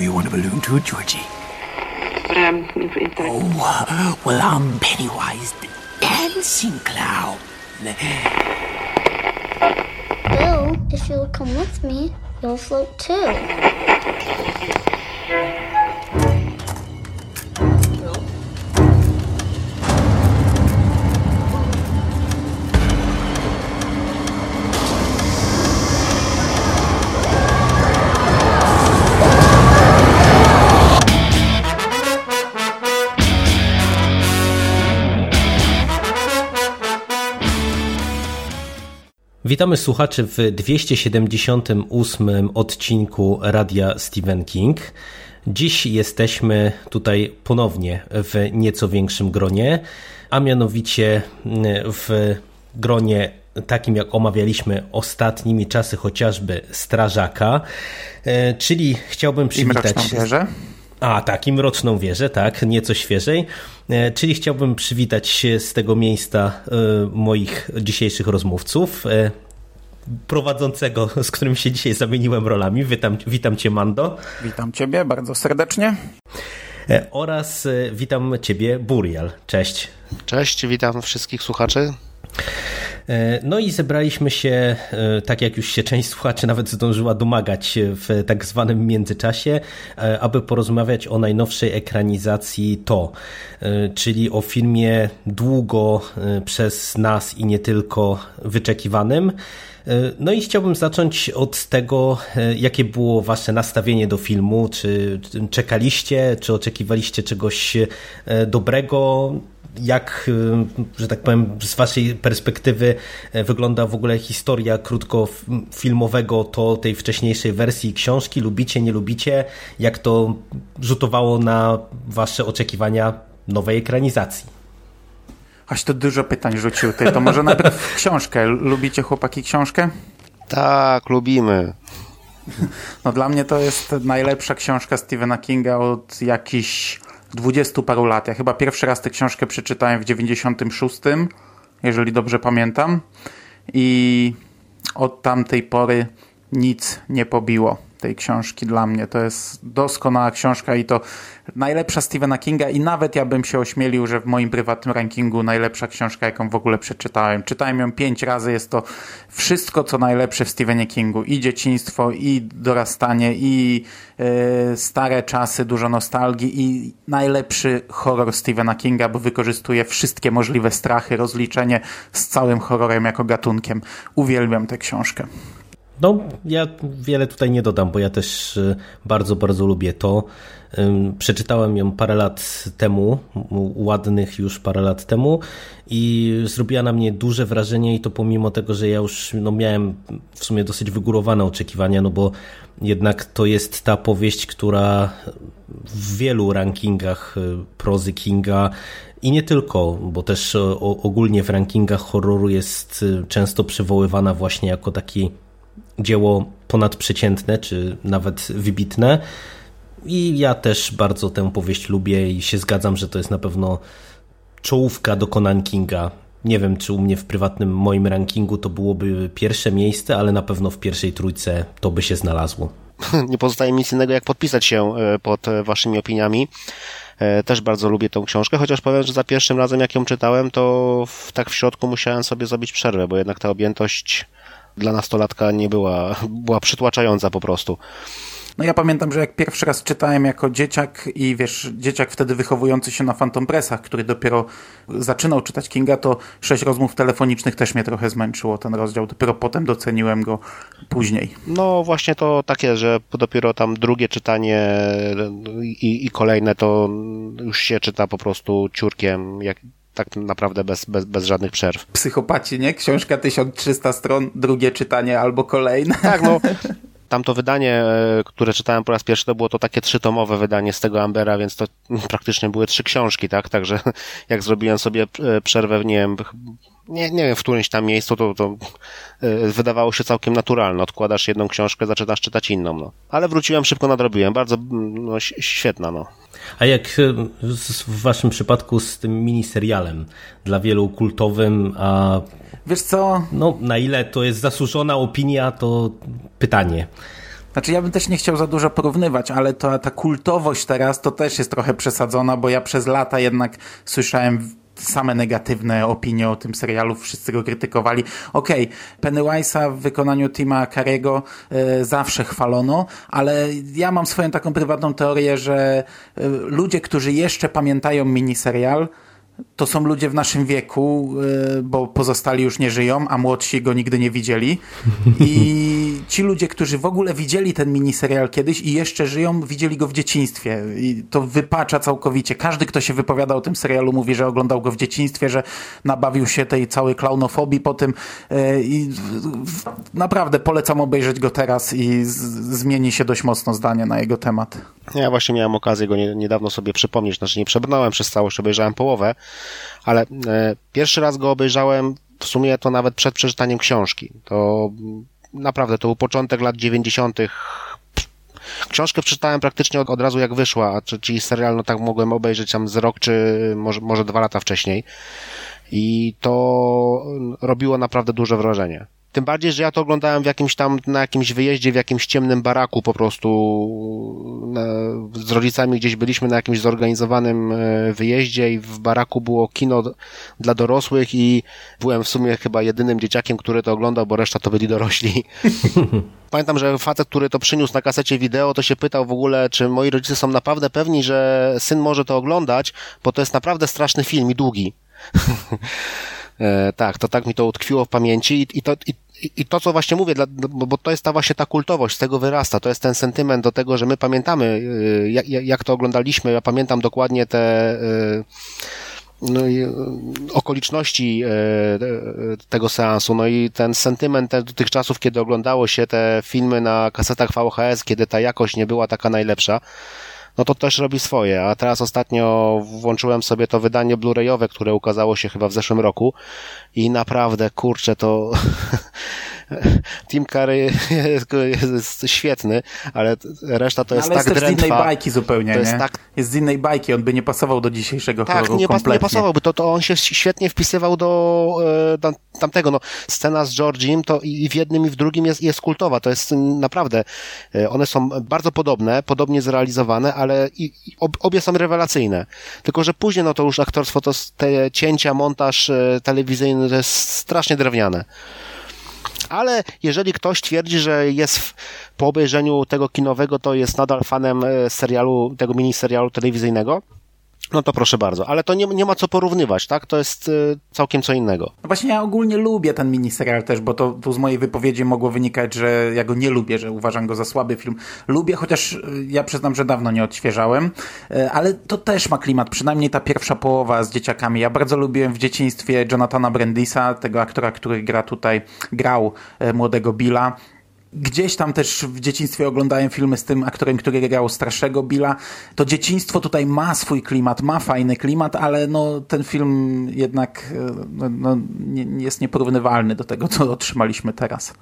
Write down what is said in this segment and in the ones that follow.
Who you want a balloon too, Georgie? But I'm inte... Oh, well, I'm Pennywise the Dancing Clown. Bill, if you'll come with me, you'll float too. Witamy słuchaczy w 278 odcinku Radia Stephen King. Dziś jesteśmy tutaj ponownie w nieco większym gronie, a mianowicie w gronie takim jak omawialiśmy ostatnimi czasy chociażby Strażaka, e, czyli chciałbym przywitać... A, tak, i mroczną wieżę, tak, nieco świeżej. E, czyli chciałbym przywitać z tego miejsca e, moich dzisiejszych rozmówców. E, prowadzącego, z którym się dzisiaj zamieniłem rolami. Witam, witam Cię, Mando. Witam Ciebie bardzo serdecznie. Oraz witam Ciebie, Burial. Cześć. Cześć, witam wszystkich słuchaczy. E, no i zebraliśmy się, e, tak jak już się część słuchaczy nawet zdążyła domagać w tak zwanym międzyczasie, e, aby porozmawiać o najnowszej ekranizacji To, czyli o filmie długo przez nas i nie tylko wyczekiwanym. No i chciałbym zacząć od tego, jakie było wasze nastawienie do filmu. Czy czekaliście, czy oczekiwaliście czegoś dobrego? jak, że tak powiem, z Waszej perspektywy e, wygląda w ogóle historia krótkofilmowego to tej wcześniejszej wersji książki? Lubicie, nie lubicie? Jak to rzutowało na Wasze oczekiwania nowej ekranizacji? Aś to dużo pytań rzucił ty. To może najpierw książkę. Lubicie chłopaki książkę? Tak, lubimy. No dla mnie to jest najlepsza książka Stephena Kinga od jakichś dwudziestu paru lat. Ja chyba pierwszy raz tę książkę przeczytałem w 96, jeżeli dobrze pamiętam. I od tamtej pory nic nie pobiło tej książki dla mnie. To jest doskonała książka i to najlepsza Stephena Kinga i nawet ja bym się ośmielił, że w moim prywatnym rankingu najlepsza książka, jaką w ogóle przeczytałem. Czytałem ją pięć razy, jest to wszystko, co najlepsze w Stephenie Kingu. I dzieciństwo, i dorastanie, i yy, stare czasy, dużo nostalgii i najlepszy horror Stephena Kinga, bo wykorzystuje wszystkie możliwe strachy, rozliczenie z całym horrorem jako gatunkiem. Uwielbiam tę książkę. No, ja wiele tutaj nie dodam, bo ja też y, bardzo, bardzo lubię to. Przeczytałem ją parę lat temu, ładnych już parę lat temu i zrobiła na mnie duże wrażenie i to pomimo tego, że ja już no, miałem w sumie dosyć wygórowane oczekiwania, no bo jednak to jest ta powieść, która w wielu rankingach y, prozy Kinga i nie tylko, bo też ogólnie w rankingach horroru jest y, często przywoływana właśnie jako taki dzieło ponadprzeciętne, czy nawet wybitne. I ja też bardzo tę powieść lubię i się zgadzam, że to jest na pewno czołówka dokonań Kinga. Nie wiem, czy u mnie w prywatnym moim rankingu to byłoby pierwsze miejsce, ale na pewno w pierwszej trójce to by się znalazło. Nie pozostaje mi nic innego, jak podpisać się e, pod e, waszymi opiniami. E, też bardzo lubię tą książkę, chociaż powiem, że za pierwszym razem, jak ją czytałem, to w, tak w środku musiałem sobie zrobić przerwę, bo jednak ta objętość dla nastolatka nie była, była przytłaczająca po prostu. No ja pamiętam, że jak pierwszy raz czytałem jako dzieciak i wiesz, dzieciak wtedy wychowujący się na Phantom Pressach, który dopiero zaczynał czytać Kinga, to sześć rozmów telefonicznych też mnie trochę zmęczyło ten rozdział. Dopiero potem doceniłem go później. No właśnie to takie, że dopiero tam drugie czytanie i, i kolejne to już się czyta po prostu ciurkiem, jak, tak naprawdę bez, bez, bez żadnych przerw. Psychopaci, nie? Książka 1300 stron, drugie czytanie albo kolejne. Tak, no. Tamto wydanie, e, które czytałem po raz pierwszy, to było to takie trzytomowe wydanie z tego Ambera, więc to praktycznie były trzy książki, tak? Także jak zrobiłem sobie e, przerwę, nie wiem, nie, nie wiem, w którymś tam miejscu, to, to e, wydawało się całkiem naturalne. Odkładasz jedną książkę, zaczynasz czytać inną, no. Ale wróciłem, szybko nadrobiłem. Bardzo, no, świetna, no. A jak w waszym przypadku z tym miniserialem, dla wielu kultowym, a Wiesz co? No, na ile to jest zasłużona opinia, to pytanie. Znaczy ja bym też nie chciał za dużo porównywać, ale to, ta kultowość teraz to też jest trochę przesadzona, bo ja przez lata jednak słyszałem same negatywne opinie o tym serialu, wszyscy go krytykowali. Okej, okay, Pennywise'a w wykonaniu Tima Carego e, zawsze chwalono, ale ja mam swoją taką prywatną teorię, że e, ludzie, którzy jeszcze pamiętają miniserial, to są ludzie w naszym wieku, e, bo pozostali już nie żyją, a młodsi go nigdy nie widzieli. I ci ludzie, którzy w ogóle widzieli ten miniserial kiedyś i jeszcze żyją, widzieli go w dzieciństwie. I to wypacza całkowicie. Każdy, kto się wypowiada o tym serialu, mówi, że oglądał go w dzieciństwie, że nabawił się tej całej klaunofobii po tym. E, I naprawdę polecam obejrzeć go teraz i zmieni się dość mocno zdanie na jego temat. Ja właśnie miałem okazję go niedawno sobie przypomnieć. Znaczy nie przebrnąłem przez całość, obejrzałem połowę ale e, pierwszy raz go obejrzałem w sumie to nawet przed przeczytaniem książki. To naprawdę to był początek lat 90. Książkę przeczytałem praktycznie od, od razu jak wyszła, czyli serial no tak mogłem obejrzeć tam z rok czy może, może dwa lata wcześniej. I to robiło naprawdę duże wrażenie. Tym bardziej, że ja to oglądałem w jakimś tam, na jakimś wyjeździe, w jakimś ciemnym baraku po prostu na, z rodzicami gdzieś byliśmy na jakimś zorganizowanym e, wyjeździe i w baraku było kino dla dorosłych i byłem w sumie chyba jedynym dzieciakiem, który to oglądał, bo reszta to byli dorośli. Pamiętam, że facet, który to przyniósł na kasecie wideo, to się pytał w ogóle, czy moi rodzice są naprawdę pewni, że syn może to oglądać, bo to jest naprawdę straszny film i długi. E, tak, to tak mi to utkwiło w pamięci i, i to, i, i to, co właśnie mówię, dla, bo to jest ta właśnie ta kultowość, z tego wyrasta, to jest ten sentyment do tego, że my pamiętamy, e, jak, jak to oglądaliśmy, ja pamiętam dokładnie te e, no i okoliczności tego seansu, no i ten sentyment do tych czasów, kiedy oglądało się te filmy na kasetach VHS, kiedy ta jakość nie była taka najlepsza, no to też robi swoje. A teraz ostatnio włączyłem sobie to wydanie Blu-rayowe, które ukazało się chyba w zeszłym roku i naprawdę, kurczę, to Tim Curry jest, jest, świetny, ale reszta to jest ale tak jest drętwa. z innej bajki zupełnie, to nie? Jest, tak... jest z innej bajki, on by nie pasował do dzisiejszego tak, nie, kompletnie. nie pasowałby, to, to on się świetnie wpisywał do e, tamtego, no, scena z Georgiem to i w jednym i w drugim jest, jest kultowa, to jest naprawdę, e, one są bardzo podobne, podobnie zrealizowane, ale i, i obie są rewelacyjne. Tylko, że później, no to już aktorstwo, to te cięcia, montaż e, telewizyjny to jest strasznie drewniane. Ale jeżeli ktoś twierdzi, że jest w, po obejrzeniu tego kinowego, to jest nadal fanem e, serialu, tego miniserialu telewizyjnego, no to proszę bardzo, ale to nie, nie ma co porównywać, tak? To jest y, całkiem co innego. No właśnie ja ogólnie lubię ten miniserial też, bo to tu z mojej wypowiedzi mogło wynikać, że ja go nie lubię, że uważam go za słaby film. Lubię, chociaż y, ja przyznam, że dawno nie odświeżałem, y, ale to też ma klimat, przynajmniej ta pierwsza połowa z dzieciakami. Ja bardzo lubiłem w dzieciństwie Jonathana Brandisa, tego aktora, który gra tutaj, grał y, młodego Billa. Gdzieś tam też w dzieciństwie oglądałem filmy z tym aktorem, który grał starszego Billa. To dzieciństwo tutaj ma swój klimat, ma fajny klimat, ale no, ten film jednak e, no, no, nie, jest nieporównywalny do tego, co otrzymaliśmy teraz.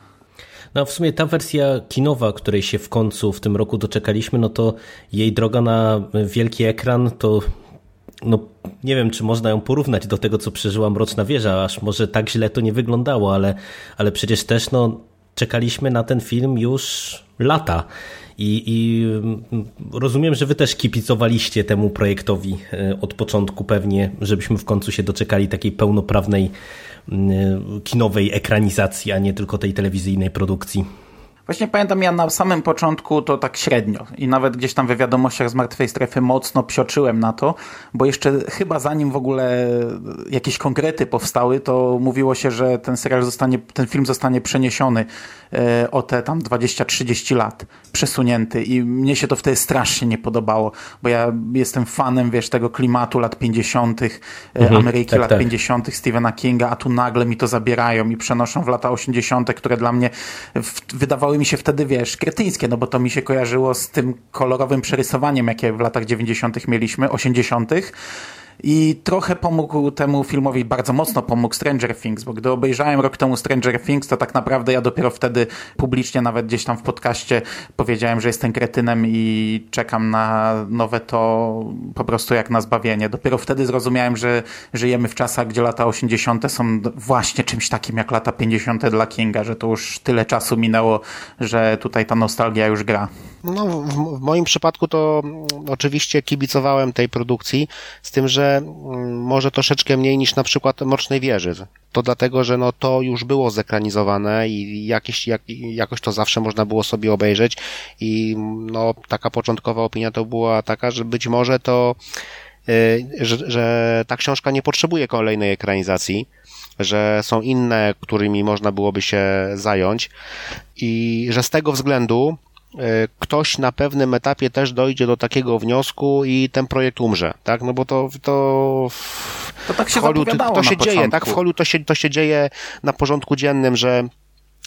No w sumie ta wersja kinowa, której się w końcu w tym roku doczekaliśmy, no to jej droga na wielki ekran to no nie wiem, czy można ją porównać do tego, co przeżyła Mroczna Wieża, aż może tak źle to nie wyglądało, ale, ale przecież też no, czekaliśmy na ten film już lata. I, I, rozumiem, że wy też kipicowaliście temu projektowi e, od początku pewnie, żebyśmy w końcu się doczekali takiej pełnoprawnej kinowej ekranizacji, a nie tylko tej telewizyjnej produkcji. Właśnie pamiętam, ja na samym początku to tak średnio i nawet gdzieś tam we wiadomościach z Martwej Strefy mocno psioczyłem na to, bo jeszcze chyba zanim w ogóle jakieś konkrety powstały, to mówiło się, że ten serial zostanie, ten film zostanie przeniesiony e, o te tam 20-30 lat, przesunięty i mnie się to wtedy strasznie nie podobało, bo ja jestem fanem, wiesz, tego klimatu lat 50., e, mhm, Ameryki tak, lat tak. 50., Stephena Kinga, a tu nagle mi to zabierają i przenoszą w lata 80., które dla mnie wydawały mi się wtedy, wiesz, kretyńskie, no bo to mi się kojarzyło z tym kolorowym przerysowaniem, jakie w latach 90. mieliśmy, 80. i trochę pomógł temu filmowi, bardzo mocno pomógł Stranger Things, bo gdy obejrzałem rok temu Stranger Things, to tak naprawdę ja dopiero wtedy publicznie, nawet gdzieś tam w podcaście powiedziałem, że jestem kretynem i czekam na nowe to po prostu jak na zbawienie. Dopiero wtedy zrozumiałem, że żyjemy w czasach, gdzie lata 80. są właśnie czymś takim jak lata 50. dla Kinga, że to już tyle czasu minęło, że tutaj ta nostalgia już gra. No, w, w moim przypadku to mm, oczywiście kibicowałem tej produkcji, z tym, że mm, może troszeczkę mniej niż na przykład Mrocznej Wieży. To dlatego, że no to już było zekranizowane i jakieś, jak, jakoś to zawsze można było sobie obejrzeć i no taka początkowa opinia to była taka, że być może to y, że, że ta książka nie potrzebuje kolejnej ekranizacji, że są inne, którymi można byłoby się zająć i że z tego względu ktoś na pewnym etapie też dojdzie do takiego wniosku i ten projekt umrze, tak? No bo to, to, to tak się w Hollywood, to się dzieje, początku. tak? W Hollywood to się, to się dzieje na porządku dziennym, że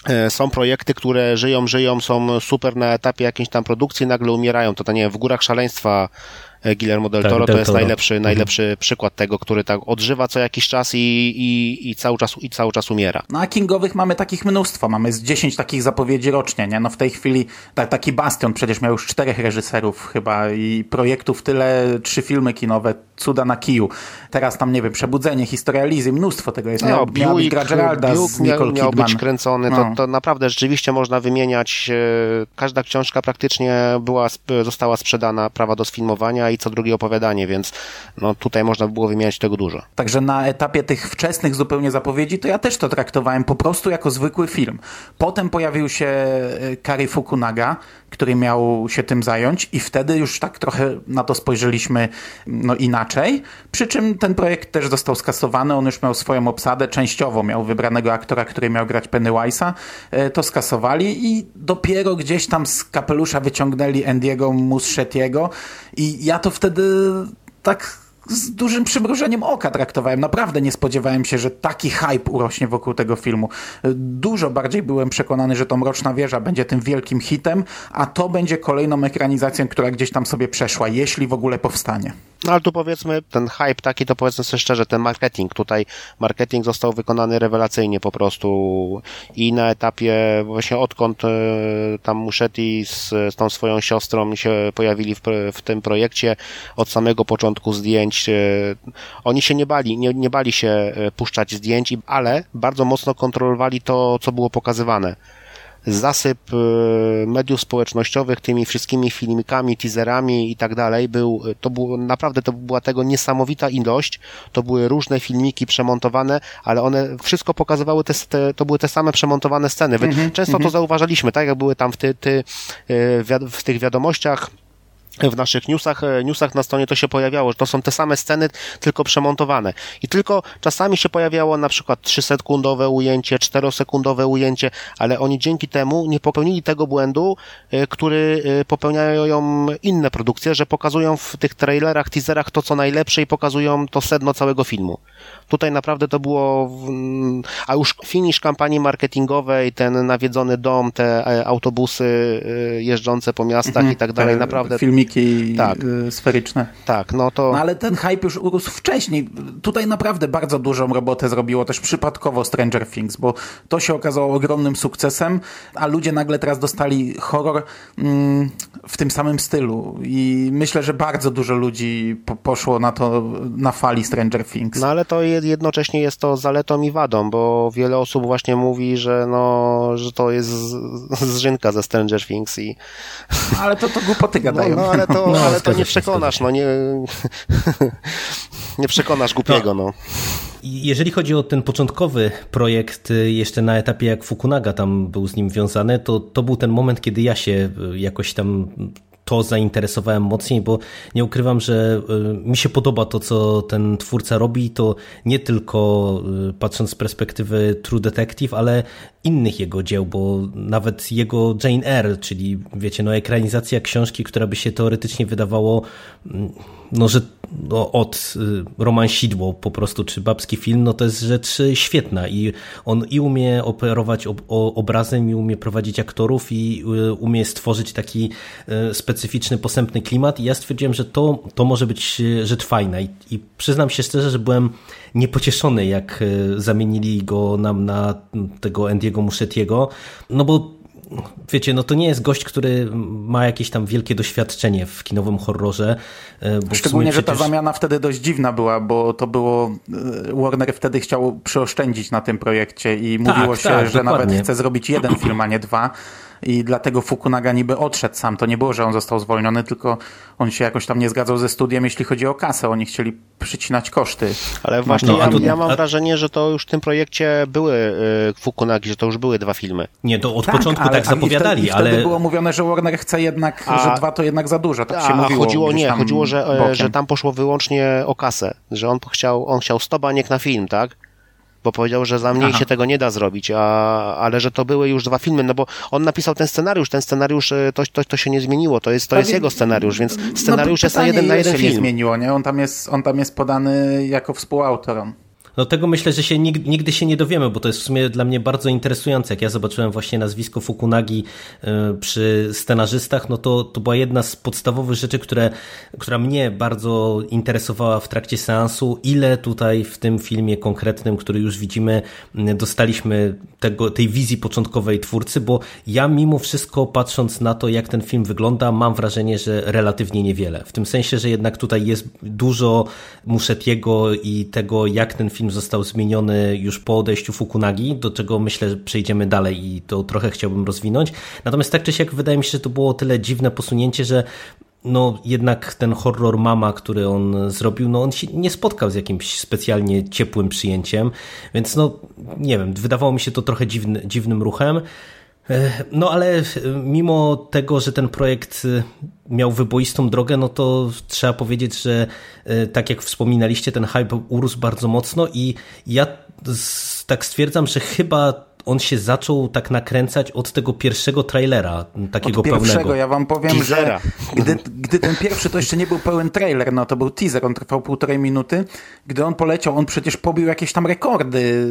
e, są projekty, które żyją, żyją, są super na etapie jakiejś tam produkcji, nagle umierają. To, to nie wiem, w Górach Szaleństwa E, Guillermo del tak, Toro tak, to jest najlepszy, mhm. najlepszy przykład tego, który tak odżywa co jakiś czas i, i, i, cały czas, i cały czas umiera. No a Kingowych mamy takich mnóstwo, mamy z 10 takich zapowiedzi rocznie, nie? No w tej chwili tak, taki Bastion przecież miał już czterech reżyserów chyba i projektów tyle, trzy filmy kinowe, cuda na kiju. Teraz tam, nie wiem, Przebudzenie, Historia Lizy, mnóstwo tego jest. No, być gra Geralda z Nicole miał, miał być kręcony, no. to, to naprawdę rzeczywiście można wymieniać, e, każda książka praktycznie była, została sprzedana, prawa do sfilmowania i co drugie opowiadanie, więc no, tutaj można by było wymieniać tego dużo. Także na etapie tych wczesnych zupełnie zapowiedzi, to ja też to traktowałem po prostu jako zwykły film. Potem pojawił się e, Kari Fukunaga, który miał się tym zająć i wtedy już tak trochę na to spojrzeliśmy no, inaczej. Przy czym ten projekt też został skasowany, on już miał swoją obsadę, częściowo miał wybranego aktora, który miał grać Pennywise'a, e, to skasowali i dopiero gdzieś tam z kapelusza wyciągnęli Andiego Muschettiego i ja to wtedy tak z dużym przymrużeniem oka traktowałem. Naprawdę nie spodziewałem się, że taki hype urośnie wokół tego filmu. Dużo bardziej byłem przekonany, że to Mroczna Wieża będzie tym wielkim hitem, a to będzie kolejną ekranizacją, która gdzieś tam sobie przeszła, jeśli w ogóle powstanie. No ale tu powiedzmy, ten hype taki, to powiedzmy sobie szczerze, ten marketing, tutaj marketing został wykonany rewelacyjnie po prostu. I na etapie właśnie odkąd e, tam Muschetti z, z tą swoją siostrą się pojawili w, w tym projekcie, od samego początku zdjęć, e, oni się nie bali, nie, nie bali się e, puszczać zdjęć, ale bardzo mocno kontrolowali to, co było pokazywane zasyp e, mediów społecznościowych tymi wszystkimi filmikami, teaserami i tak dalej był, to było, naprawdę to była tego niesamowita ilość, to były różne filmiki przemontowane, ale one wszystko pokazywały te, te to były te same przemontowane sceny. Mm -hmm, Często mm -hmm. to mhm. zauważaliśmy, tak jak były tam w, ty, ty, e, w tych wiadomościach w naszych newsach, e, newsach na stronie to się pojawiało, że to są te same sceny, tylko przemontowane. I tylko czasami się pojawiało na przykład 3-sekundowe ujęcie, 4-sekundowe ujęcie, ale oni dzięki temu nie popełnili tego błędu, e, który e, popełniają inne produkcje, że pokazują w tych trailerach, teaserach to co najlepsze i pokazują to sedno całego filmu. Tutaj naprawdę to było, a już finisz kampanii marketingowej, ten nawiedzony dom, te autobusy jeżdżące po miastach mhm, i tak dalej, naprawdę. Filmiki tak. Y, sferyczne. Tak, no to... No ale ten hype już urósł wcześniej. Tutaj naprawdę bardzo dużą robotę zrobiło też przypadkowo Stranger Things, bo to się okazało ogromnym sukcesem, a ludzie nagle teraz dostali horror mm, w tym samym stylu i myślę, że bardzo dużo ludzi po poszło na to, na fali Stranger Things. No ale to jednocześnie jest to zaletą i wadą, bo wiele osób właśnie mówi, że no, że to jest zrzynka ze Stranger Things i... Ale to, to głupoty gadają. No, no ale to, no, ale to nie przekonasz, no nie, nie przekonasz głupiego, no. no. Jeżeli chodzi o ten początkowy projekt, y, jeszcze na etapie jak Fukunaga tam był z nim wiązany, to to był ten moment, kiedy ja się y, jakoś tam to zainteresowałem mocniej, bo nie ukrywam, że y, mi się podoba to, co ten twórca robi, to nie tylko y, patrząc z perspektywy True Detective, ale innych jego dzieł, bo nawet jego Jane Eyre, czyli wiecie, no ekranizacja książki, która by się teoretycznie wydawało mm, no, że no, od y, Roman Sidło po prostu, czy babski film, no to jest rzecz świetna. I on i umie operować ob obrazem, i umie prowadzić aktorów, i y, umie stworzyć taki y, specyficzny, posępny klimat. I ja stwierdziłem, że to, to może być rzecz fajna. I, i przyznam się szczerze, że byłem niepocieszony, jak zamienili go nam na tego Andiego Muschettiego, no bo wiecie, no to nie jest gość, który ma jakieś tam wielkie doświadczenie w kinowym horrorze. E, Szczególnie, przecież... że ta zamiana wtedy dość dziwna była, bo to było, e, Warner wtedy chciał przyoszczędzić na tym projekcie i tak, mówiło się, tak, że dokładnie. nawet chce zrobić jeden film, a nie dwa i dlatego Fukunaga niby odszedł sam. To nie było, że on został zwolniony, tylko on się jakoś tam nie zgadzał ze studiem, jeśli chodzi o kasę. Oni chcieli przycinać koszty. Ale właśnie no, ja, ja, mam wrażenie, że to już w tym projekcie były y, Fukunagi, że to już były dwa filmy. Nie, to od tak, początku ale, tak zapowiadali, i wtedy, ale... wtedy było mówione, że Warner chce jednak, a, że dwa to jednak za dużo, tak a, się mówiło. chodziło, nie, chodziło, że, e, że tam poszło wyłącznie o kasę, że on chciał, on chciał 100 baniek na film, tak? Bo powiedział, że za mniej Aha. się tego nie da zrobić, a, ale że to były już dwa filmy, no bo on napisał ten scenariusz, ten scenariusz e, to, to, to się nie zmieniło, to jest, to jest jego scenariusz, więc no scenariusz no, jest na jeden, na jeden się film. nie zmieniło, nie? On tam jest, on tam jest podany jako współautor. No tego myślę, że się nigdy, nigdy się nie dowiemy, bo to jest w sumie dla mnie bardzo interesujące. Jak ja zobaczyłem właśnie nazwisko Fukunagi e, przy scenarzystach, no to, to była jedna z podstawowych rzeczy, które, która mnie bardzo interesowała w trakcie seansu. Ile tutaj w tym filmie konkretnym, który już widzimy, dostaliśmy tego, tej wizji początkowej twórcy, bo ja mimo wszystko patrząc na to, jak ten film wygląda, mam wrażenie, że relatywnie niewiele. W tym sensie, że jednak tutaj jest dużo Muszetiego i tego, jak ten film film został zmieniony już po odejściu Fukunagi, do czego myślę, przejdziemy dalej i to trochę chciałbym rozwinąć. Natomiast tak czy siak wydaje mi się, że to było tyle dziwne posunięcie, że no jednak ten horror mama, który on zrobił, no on się nie spotkał z jakimś specjalnie ciepłym przyjęciem, więc no nie wiem, wydawało mi się to trochę dziwny, dziwnym ruchem. E, no ale e, mimo tego, że ten projekt e, miał wyboistą drogę, no to trzeba powiedzieć, że tak jak wspominaliście, ten hype urósł bardzo mocno i ja tak stwierdzam, że chyba on się zaczął tak nakręcać od tego pierwszego trailera, takiego od pierwszego, pełnego. Ja wam powiem, Teasera. że gdy, gdy ten pierwszy to jeszcze nie był pełen trailer, no to był teaser, on trwał półtorej minuty. Gdy on poleciał, on przecież pobił jakieś tam rekordy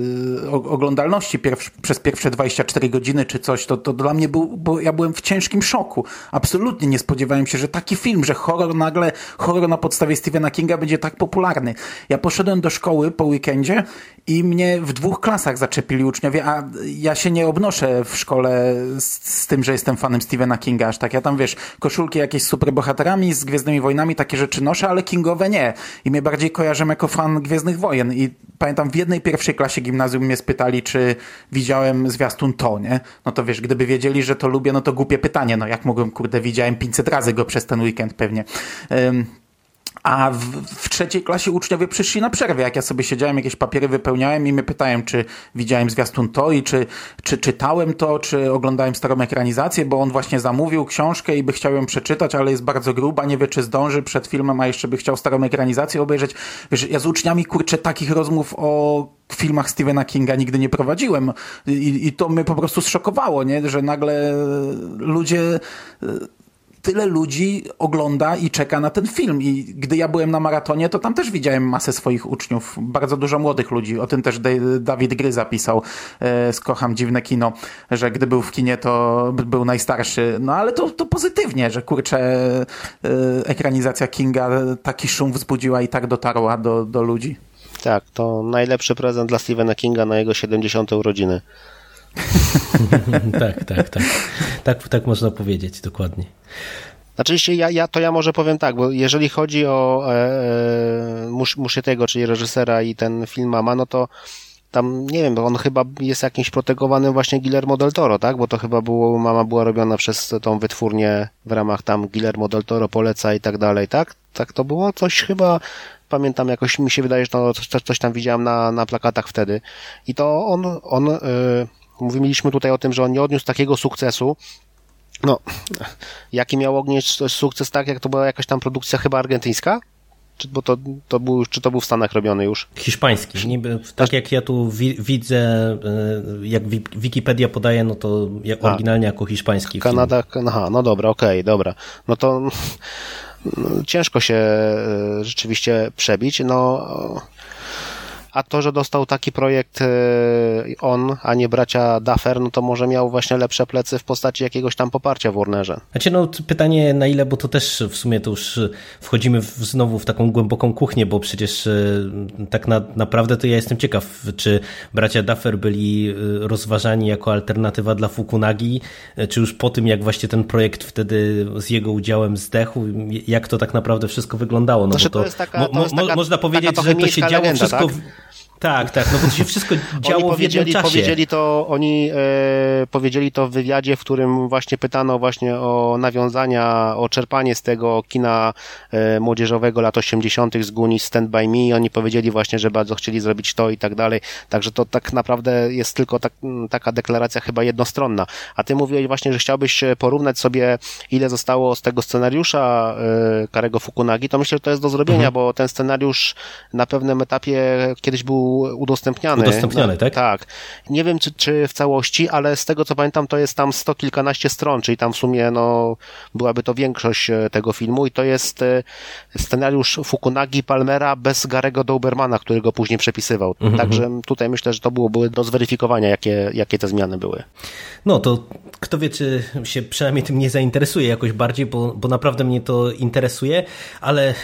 oglądalności pierw, przez pierwsze 24 godziny czy coś. To, to dla mnie był, bo ja byłem w ciężkim szoku. Absolutnie nie spodziewałem się, że taki film, że horror nagle, horror na podstawie Stephena Kinga będzie tak popularny. Ja poszedłem do szkoły po weekendzie i mnie w dwóch klasach zaczepili uczniowie, a ja się nie obnoszę w szkole z, z, tym, że jestem fanem Stephena Kinga aż tak. Ja tam, wiesz, koszulki jakieś z superbohaterami, z Gwiezdnymi Wojnami, takie rzeczy noszę, ale Kingowe nie. I mnie bardziej kojarzę jako fan Gwiezdnych Wojen. I pamiętam, w jednej pierwszej klasie gimnazjum mnie spytali, czy widziałem zwiastun to, nie? No to wiesz, gdyby wiedzieli, że to lubię, no to głupie pytanie. No jak mogłem, kurde, widziałem 500 razy go przez ten weekend pewnie. Um, a w, w, trzeciej klasie uczniowie przyszli na przerwę. Jak ja sobie siedziałem, jakieś papiery wypełniałem i mnie pytałem, czy widziałem zwiastun to i czy, czy czytałem to, czy oglądałem starą ekranizację, bo on właśnie zamówił książkę i by chciał ją przeczytać, ale jest bardzo gruba, nie wie, czy zdąży przed filmem, a jeszcze by chciał starą ekranizację obejrzeć. Wiesz, ja z uczniami, kurczę, takich rozmów o filmach Stephena Kinga nigdy nie prowadziłem i, i to mnie po prostu zszokowało, nie? że nagle ludzie tyle ludzi ogląda i czeka na ten film. I gdy ja byłem na maratonie, to tam też widziałem masę swoich uczniów, bardzo dużo młodych ludzi. O tym też Dawid Gry zapisał e, z Kocham Dziwne Kino, że gdy był w kinie, to był najstarszy. No ale to, to pozytywnie, że kurczę, e, ekranizacja Kinga taki szum wzbudziła i tak dotarła do, do ludzi. Tak, to najlepszy prezent dla Stephena Kinga na jego 70. urodziny. tak, tak, tak. Tak, tak można powiedzieć, dokładnie. Oczywiście ja, ja, to ja może powiem tak, bo jeżeli chodzi o e, e Musz, Muszytego, czyli reżysera i ten film Mama, no to tam, nie wiem, on chyba jest jakimś protegowanym właśnie Guillermo del Toro, tak? Bo to chyba było, Mama była robiona przez tą wytwórnię w ramach tam Guillermo del Toro poleca i tak dalej, tak? Tak to było? Coś chyba, pamiętam jakoś, mi się wydaje, że to coś, coś tam widziałem na, na plakatach wtedy. I to on, on yy, Mówiliśmy tutaj o tym, że on nie odniósł takiego sukcesu. No, jaki miał odnieść sukces tak, jak to była jakaś tam produkcja chyba argentyńska? Czy, bo to, to był, czy to był w Stanach robiony już? Hiszpański. Niby, tak jak ja tu wi widzę, e, jak Wikipedia podaje, no to jak oryginalnie jako hiszpański Kanada, film. aha, no dobra, okej, okay, dobra. No to no, ciężko się rzeczywiście przebić. No, a to, że dostał taki projekt e, on, a nie bracia Duffer, no to może miał właśnie lepsze plecy w postaci jakiegoś tam poparcia w Warnerze. Znaczy, no pytanie na ile, bo to też w sumie to już wchodzimy w, znowu w taką głęboką kuchnię, bo przecież e, tak na, naprawdę to ja jestem ciekaw, czy bracia Duffer byli e, rozważani jako alternatywa dla Fukunagi, czy już po tym, jak właśnie ten projekt wtedy z jego udziałem zdechł, jak to tak naprawdę wszystko wyglądało. No znaczy, bo to, to taka, to jest taka, można powiedzieć, że to się działo wszystko... Tak? Tak, tak, no bo to się wszystko działo oni powiedzieli, w jednym czasie. Powiedzieli to, oni e, powiedzieli to w wywiadzie, w którym właśnie pytano właśnie o nawiązania, o czerpanie z tego kina e, młodzieżowego lat 80. z Guni Stand By Me i oni powiedzieli właśnie, że bardzo chcieli zrobić to i tak dalej, także to tak naprawdę jest tylko tak, taka deklaracja chyba jednostronna. A ty mówiłeś właśnie, że chciałbyś porównać sobie, ile zostało z tego scenariusza e, Karego Fukunagi, to myślę, że to jest do zrobienia, mhm. bo ten scenariusz na pewnym etapie kiedyś był udostępniany. Udostępniany, tak? Tak. Nie wiem, czy, czy w całości, ale z tego co pamiętam, to jest tam sto kilkanaście stron, czyli tam w sumie no, byłaby to większość e, tego filmu i to jest e, scenariusz Fukunagi Palmera bez Garego Dobermana, który go później przepisywał. Mhm. Także mhm. tutaj myślę, że to byłoby do zweryfikowania, jakie, jakie te zmiany były. No to kto wie, czy się przynajmniej tym nie zainteresuje jakoś bardziej, bo, bo naprawdę mnie to interesuje, ale e,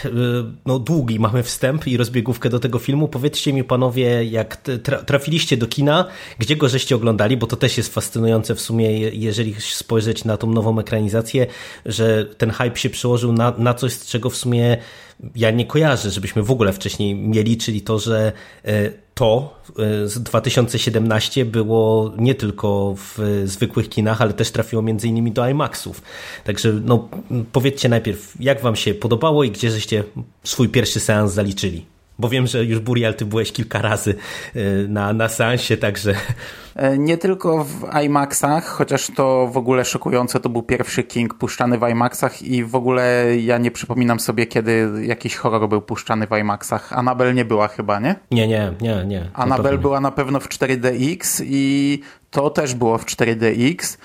no, długi mamy wstęp i rozbiegówkę do tego filmu. Powiedzcie mi panowie, panowie, jak trafiliście do kina, gdzie go żeście oglądali, bo to też jest fascynujące w sumie, jeżeli spojrzeć na tą nową ekranizację, że ten hype się przełożył na, na coś, z czego w sumie ja nie kojarzę, żebyśmy w ogóle wcześniej mieli, czyli to, że e, to e, z 2017 było nie tylko w zwykłych kinach, ale też trafiło między innymi do IMAXów. Także no, powiedzcie najpierw, jak wam się podobało i gdzie żeście swój pierwszy seans zaliczyli. Bo wiem, że już Burial, ty byłeś kilka razy e, na, na seansie, także... E, nie tylko w IMAXach, chociaż to w ogóle szokujące, to był pierwszy King puszczany w IMAXach i w ogóle ja nie przypominam sobie, kiedy jakiś horror był puszczany w IMAXach. Anabel nie była chyba, nie? Nie, nie, nie, nie. Anabel była na pewno w 4DX i to też było w 4DX.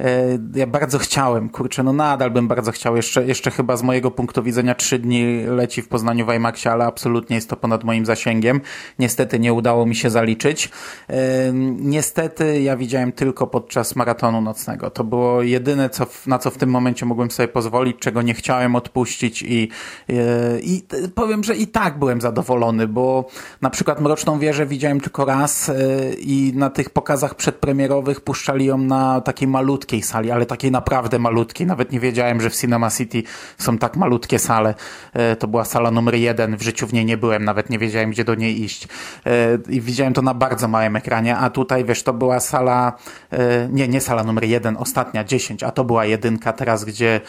E, ja bardzo chciałem, kurczę, no nadal bym bardzo chciał. Jeszcze, jeszcze chyba z mojego punktu widzenia trzy dni leci w Poznaniu w ale absolutnie jest to ponad moim zasięgiem. Niestety nie udało mi się zaliczyć. E, niestety ja widziałem tylko podczas maratonu nocnego. To było jedyne, co, na co w tym momencie mogłem sobie pozwolić, czego nie chciałem odpuścić i, e, i powiem, że i tak byłem zadowolony, bo na przykład Mroczną Wieżę widziałem tylko raz i na tych pokazach przedpremierowych puszczali ją na takiej malutkiej malutkiej sali, ale takiej naprawdę malutkiej. Nawet nie wiedziałem, że w Cinema City są tak malutkie sale. E, to była sala numer jeden, w życiu w niej nie byłem, nawet nie wiedziałem, gdzie do niej iść. E, I widziałem to na bardzo małym ekranie, a tutaj, wiesz, to była sala, e, nie, nie sala numer jeden, ostatnia, dziesięć, a to była jedynka teraz, gdzie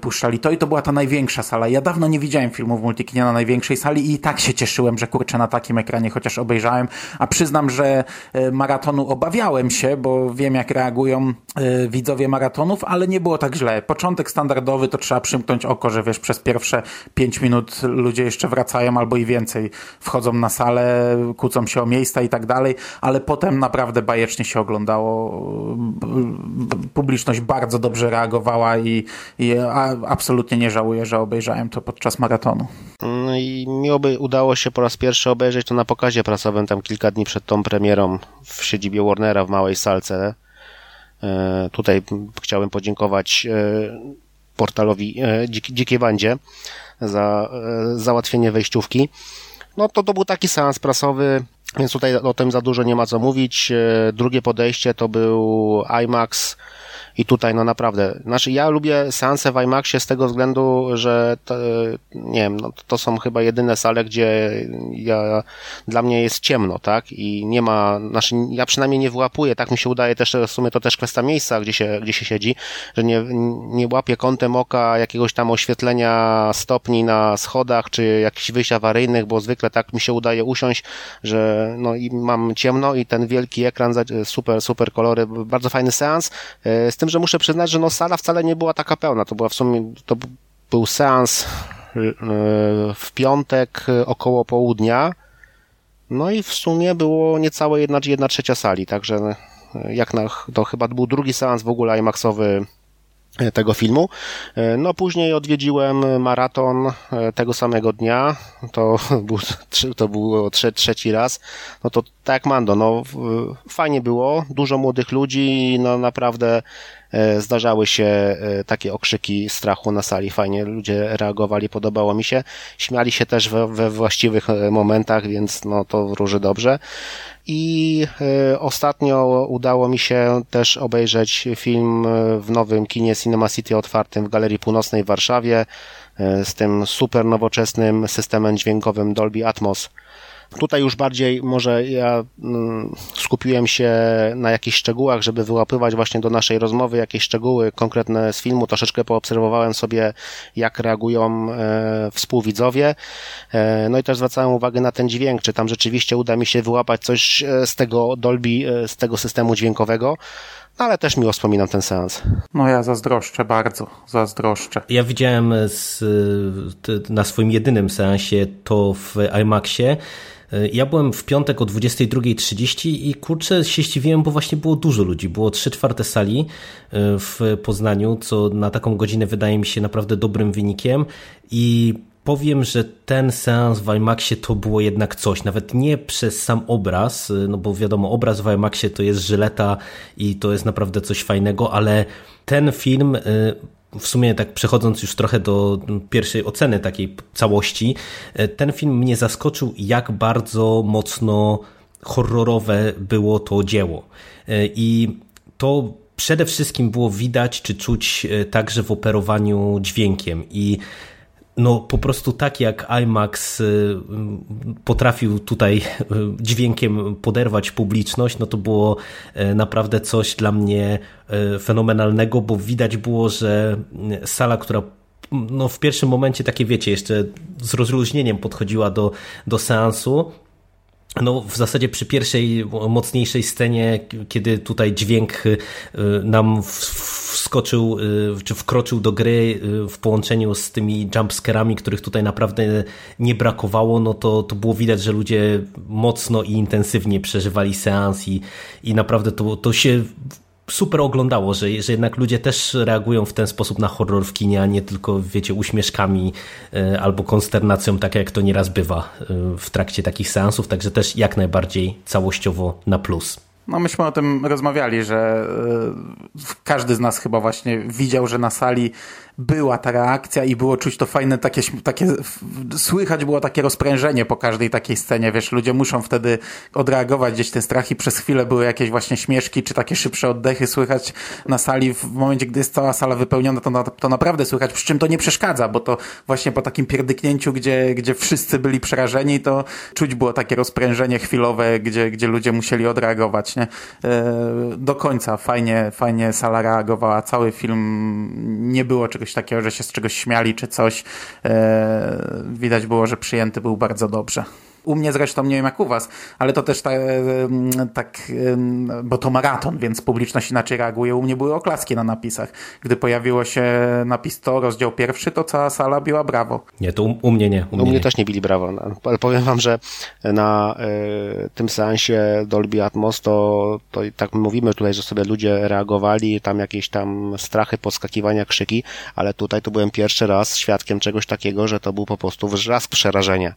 puszczali to i to była ta największa sala. Ja dawno nie widziałem filmów multikinie na największej sali i tak się cieszyłem, że kurczę na takim ekranie chociaż obejrzałem, a przyznam, że maratonu obawiałem się, bo wiem jak reagują widzowie widzowie maratonów, ale nie było tak źle. Początek standardowy to trzeba przymknąć oko, że wiesz, przez pierwsze pięć minut ludzie jeszcze wracają albo i więcej. Wchodzą na salę, kłócą się o miejsca i tak dalej, ale potem naprawdę bajecznie się oglądało. Publiczność bardzo dobrze reagowała i, i absolutnie nie żałuję, że obejrzałem to podczas maratonu. No i mi by udało się po raz pierwszy obejrzeć to na pokazie prasowym tam kilka dni przed tą premierą w siedzibie Warnera w małej salce. E, tutaj chciałem podziękować e, portalowi e, Dzikiej Bandzie za załatwienie wejściówki. No to to był taki seans prasowy, więc tutaj o tym za dużo nie ma co mówić. Drugie podejście to był IMAX i tutaj, no naprawdę, znaczy ja lubię seanse w IMAXie z tego względu, że to, nie wiem, no, to są chyba jedyne sale, gdzie ja, dla mnie jest ciemno, tak? I nie ma, znaczy ja przynajmniej nie wyłapuję, tak mi się udaje też, w sumie to też kwestia miejsca, gdzie się, gdzie się siedzi, że nie, nie łapię kątem oka jakiegoś tam oświetlenia stopni na schodach, czy jakichś wyjść awaryjnych, bo zwykle tak mi się udaje usiąść, że no i mam ciemno i ten wielki ekran, super, super kolory, bardzo fajny seans, e, z tym, że muszę przyznać, że no sala wcale nie była taka pełna. To była w sumie, to był seans e, w piątek około południa. No i w sumie było niecałe jedna, jedna trzecia sali, także jak na, to chyba był drugi seans w ogóle IMAXowy tego filmu. No później odwiedziłem maraton tego samego dnia, to był, to był trzeci raz, no to tak Mando, no fajnie było, dużo młodych ludzi, no naprawdę E, zdarzały się e, takie okrzyki strachu na sali. Fajnie ludzie reagowali, podobało mi się. Śmiali się też we, we właściwych e, momentach, więc no to wróży dobrze. I ostatnio udało mi się też obejrzeć film w nowym kinie Cinema City otwartym w Galerii Północnej w Warszawie z tym super nowoczesnym systemem dźwiękowym Dolby Atmos. Tutaj już bardziej może ja mm, skupiłem się na jakichś szczegółach, żeby wyłapywać właśnie do naszej rozmowy jakieś szczegóły konkretne z filmu. Troszeczkę poobserwowałem sobie, jak reagują e, współwidzowie. E, no i też zwracałem uwagę na ten dźwięk, czy tam rzeczywiście uda mi się wyłapać coś e, z tego Dolby, z tego systemu dźwiękowego ale też miło wspominam ten seans. No ja zazdroszczę bardzo, zazdroszczę. Ja widziałem z, na swoim jedynym seansie to w IMAXie ja byłem w piątek o 22.30 i kurczę się ściwiłem, bo właśnie było dużo ludzi. Było 3 czwarte sali e, w Poznaniu, co na taką godzinę wydaje mi się naprawdę dobrym wynikiem i powiem, że ten seans w IMAXie to było jednak coś, nawet nie przez sam obraz, e, no bo wiadomo, obraz w IMAXie to jest żyleta i to jest naprawdę coś fajnego, ale ten film e, w sumie tak przechodząc już trochę do pierwszej oceny takiej całości, e, ten film mnie zaskoczył, jak bardzo mocno horrorowe było to dzieło. E, I to przede wszystkim było widać czy czuć e, także w operowaniu dźwiękiem. I no po prostu tak jak IMAX y, potrafił tutaj y, dźwiękiem poderwać publiczność, no to było y, naprawdę coś dla mnie fenomenalnego, bo widać było, że sala, która no w pierwszym momencie takie wiecie, jeszcze z rozluźnieniem podchodziła do, do seansu, no, w zasadzie przy pierwszej mocniejszej scenie, kiedy tutaj dźwięk y, nam wskoczył, y, czy wkroczył do gry y, w połączeniu z tymi jumpscarami, których tutaj naprawdę nie brakowało, no to, to było widać, że ludzie mocno i intensywnie przeżywali seans i, i naprawdę to, to się super oglądało, że, że jednak ludzie też reagują w ten sposób na horror w kinie, a nie tylko, wiecie, uśmieszkami e, albo konsternacją, tak jak to nieraz bywa e, w trakcie takich seansów, także też jak najbardziej całościowo na plus. No myśmy o tym rozmawiali, że e, każdy z nas chyba właśnie widział, że na sali była ta reakcja i było czuć to fajne, takie, takie słychać było takie rozprężenie po każdej takiej scenie, wiesz, ludzie muszą wtedy odreagować gdzieś ten strach i przez chwilę były jakieś właśnie śmieszki, czy takie szybsze oddechy słychać na sali. W momencie, gdy jest cała sala wypełniona, to, na, to naprawdę słychać, przy czym to nie przeszkadza, bo to właśnie po takim pierdyknięciu, gdzie, gdzie wszyscy byli przerażeni, to czuć było takie rozprężenie chwilowe, gdzie, gdzie ludzie musieli odreagować, nie? E, do końca fajnie, fajnie sala reagowała, cały film nie było czegoś czegoś takiego, że się z czegoś śmiali czy coś. E, widać było, że przyjęty był bardzo dobrze. U mnie zresztą, nie wiem jak u was, ale to też tak, tak, bo to maraton, więc publiczność inaczej reaguje. U mnie były oklaski na napisach. Gdy pojawiło się napis to, rozdział pierwszy, to cała sala biła brawo. Nie, to u, u mnie nie. U mnie, u mnie nie. też nie bili brawo, no, ale powiem wam, że na y, tym seansie Dolby Atmos to, to tak mówimy tutaj, że sobie ludzie reagowali, tam jakieś tam strachy, podskakiwania, krzyki, ale tutaj to byłem pierwszy raz świadkiem czegoś takiego, że to był po prostu wrzask przerażenia.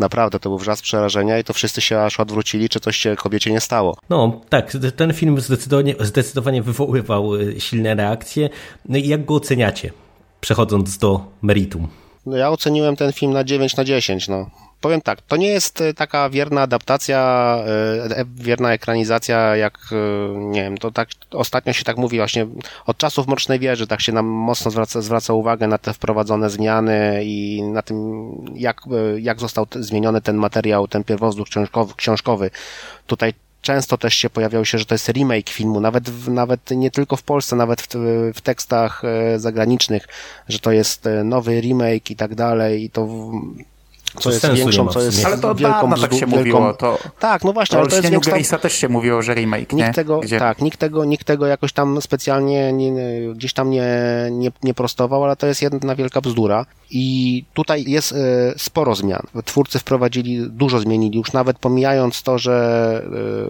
Naprawdę, to był wrzask przerażenia i to wszyscy się aż odwrócili, czy coś się kobiecie nie stało. No, tak, ten film zdecydowanie, zdecydowanie wywoływał y, silne reakcje. No i jak go oceniacie, przechodząc do meritum? No ja oceniłem ten film na 9 na 10, no powiem tak, to nie jest e, taka wierna adaptacja, e, e, wierna ekranizacja, jak, nie wiem, to tak ostatnio się tak mówi właśnie od czasów Mrocznej Wieży, tak się nam mocno zwraca, zwraca uwagę na te wprowadzone zmiany i na tym, jak, jak został zmieniony ten materiał, ten pierwowzór książkowy, książkowy. Tutaj często też się pojawiało się, że to jest remake filmu, nawet, w, nawet nie tylko w Polsce, nawet w, w tekstach zagranicznych, że to jest nowy remake i tak dalej i to co jest nie większą, co jest. Ale to od wielką dawna tak się wielką... mówiło. To, Tak, no właśnie, to ale to jest większa... Grace'a też się mówiło, że remake, nie? Nikt tego, Gdzie... tak, nikt tego, nikt tego jakoś tam specjalnie nie, nie- gdzieś tam nie, nie, nie prostował, ale to jest jedna wielka bzdura. I tutaj jest e, sporo zmian. Twórcy wprowadzili, dużo zmienili, już nawet pomijając to, że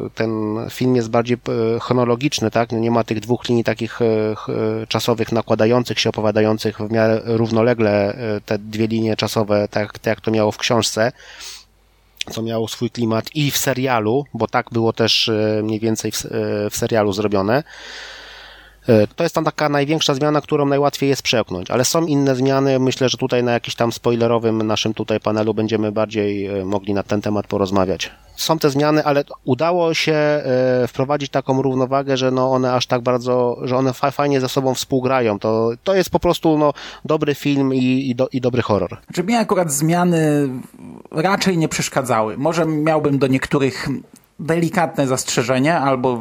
e, ten film jest bardziej e, chronologiczny, tak? Nie ma tych dwóch linii takich ch- czasowych nakładających się, opowiadających w miarę równolegle te dwie linie czasowe, tak, tak jak to miało w książce co miało swój klimat i w serialu, bo tak było też e, mniej więcej w, e, w serialu zrobione. E, To jest tam taka największa zmiana, którą najłatwiej jest przełknąć, ale są inne zmiany. Myślę, że tutaj na jakimś tam spoilerowym naszym tutaj panelu będziemy bardziej e, mogli na ten temat porozmawiać. Są te zmiany, ale udało się e, wprowadzić taką równowagę, że no one aż tak bardzo, że one fa- fajnie ze sobą współgrają. To, to jest po prostu no, dobry film i, i, do, i dobry horror. Znaczy mnie akurat zmiany raczej nie przeszkadzały. Może miałbym do niektórych delikatne zastrzeżenie, albo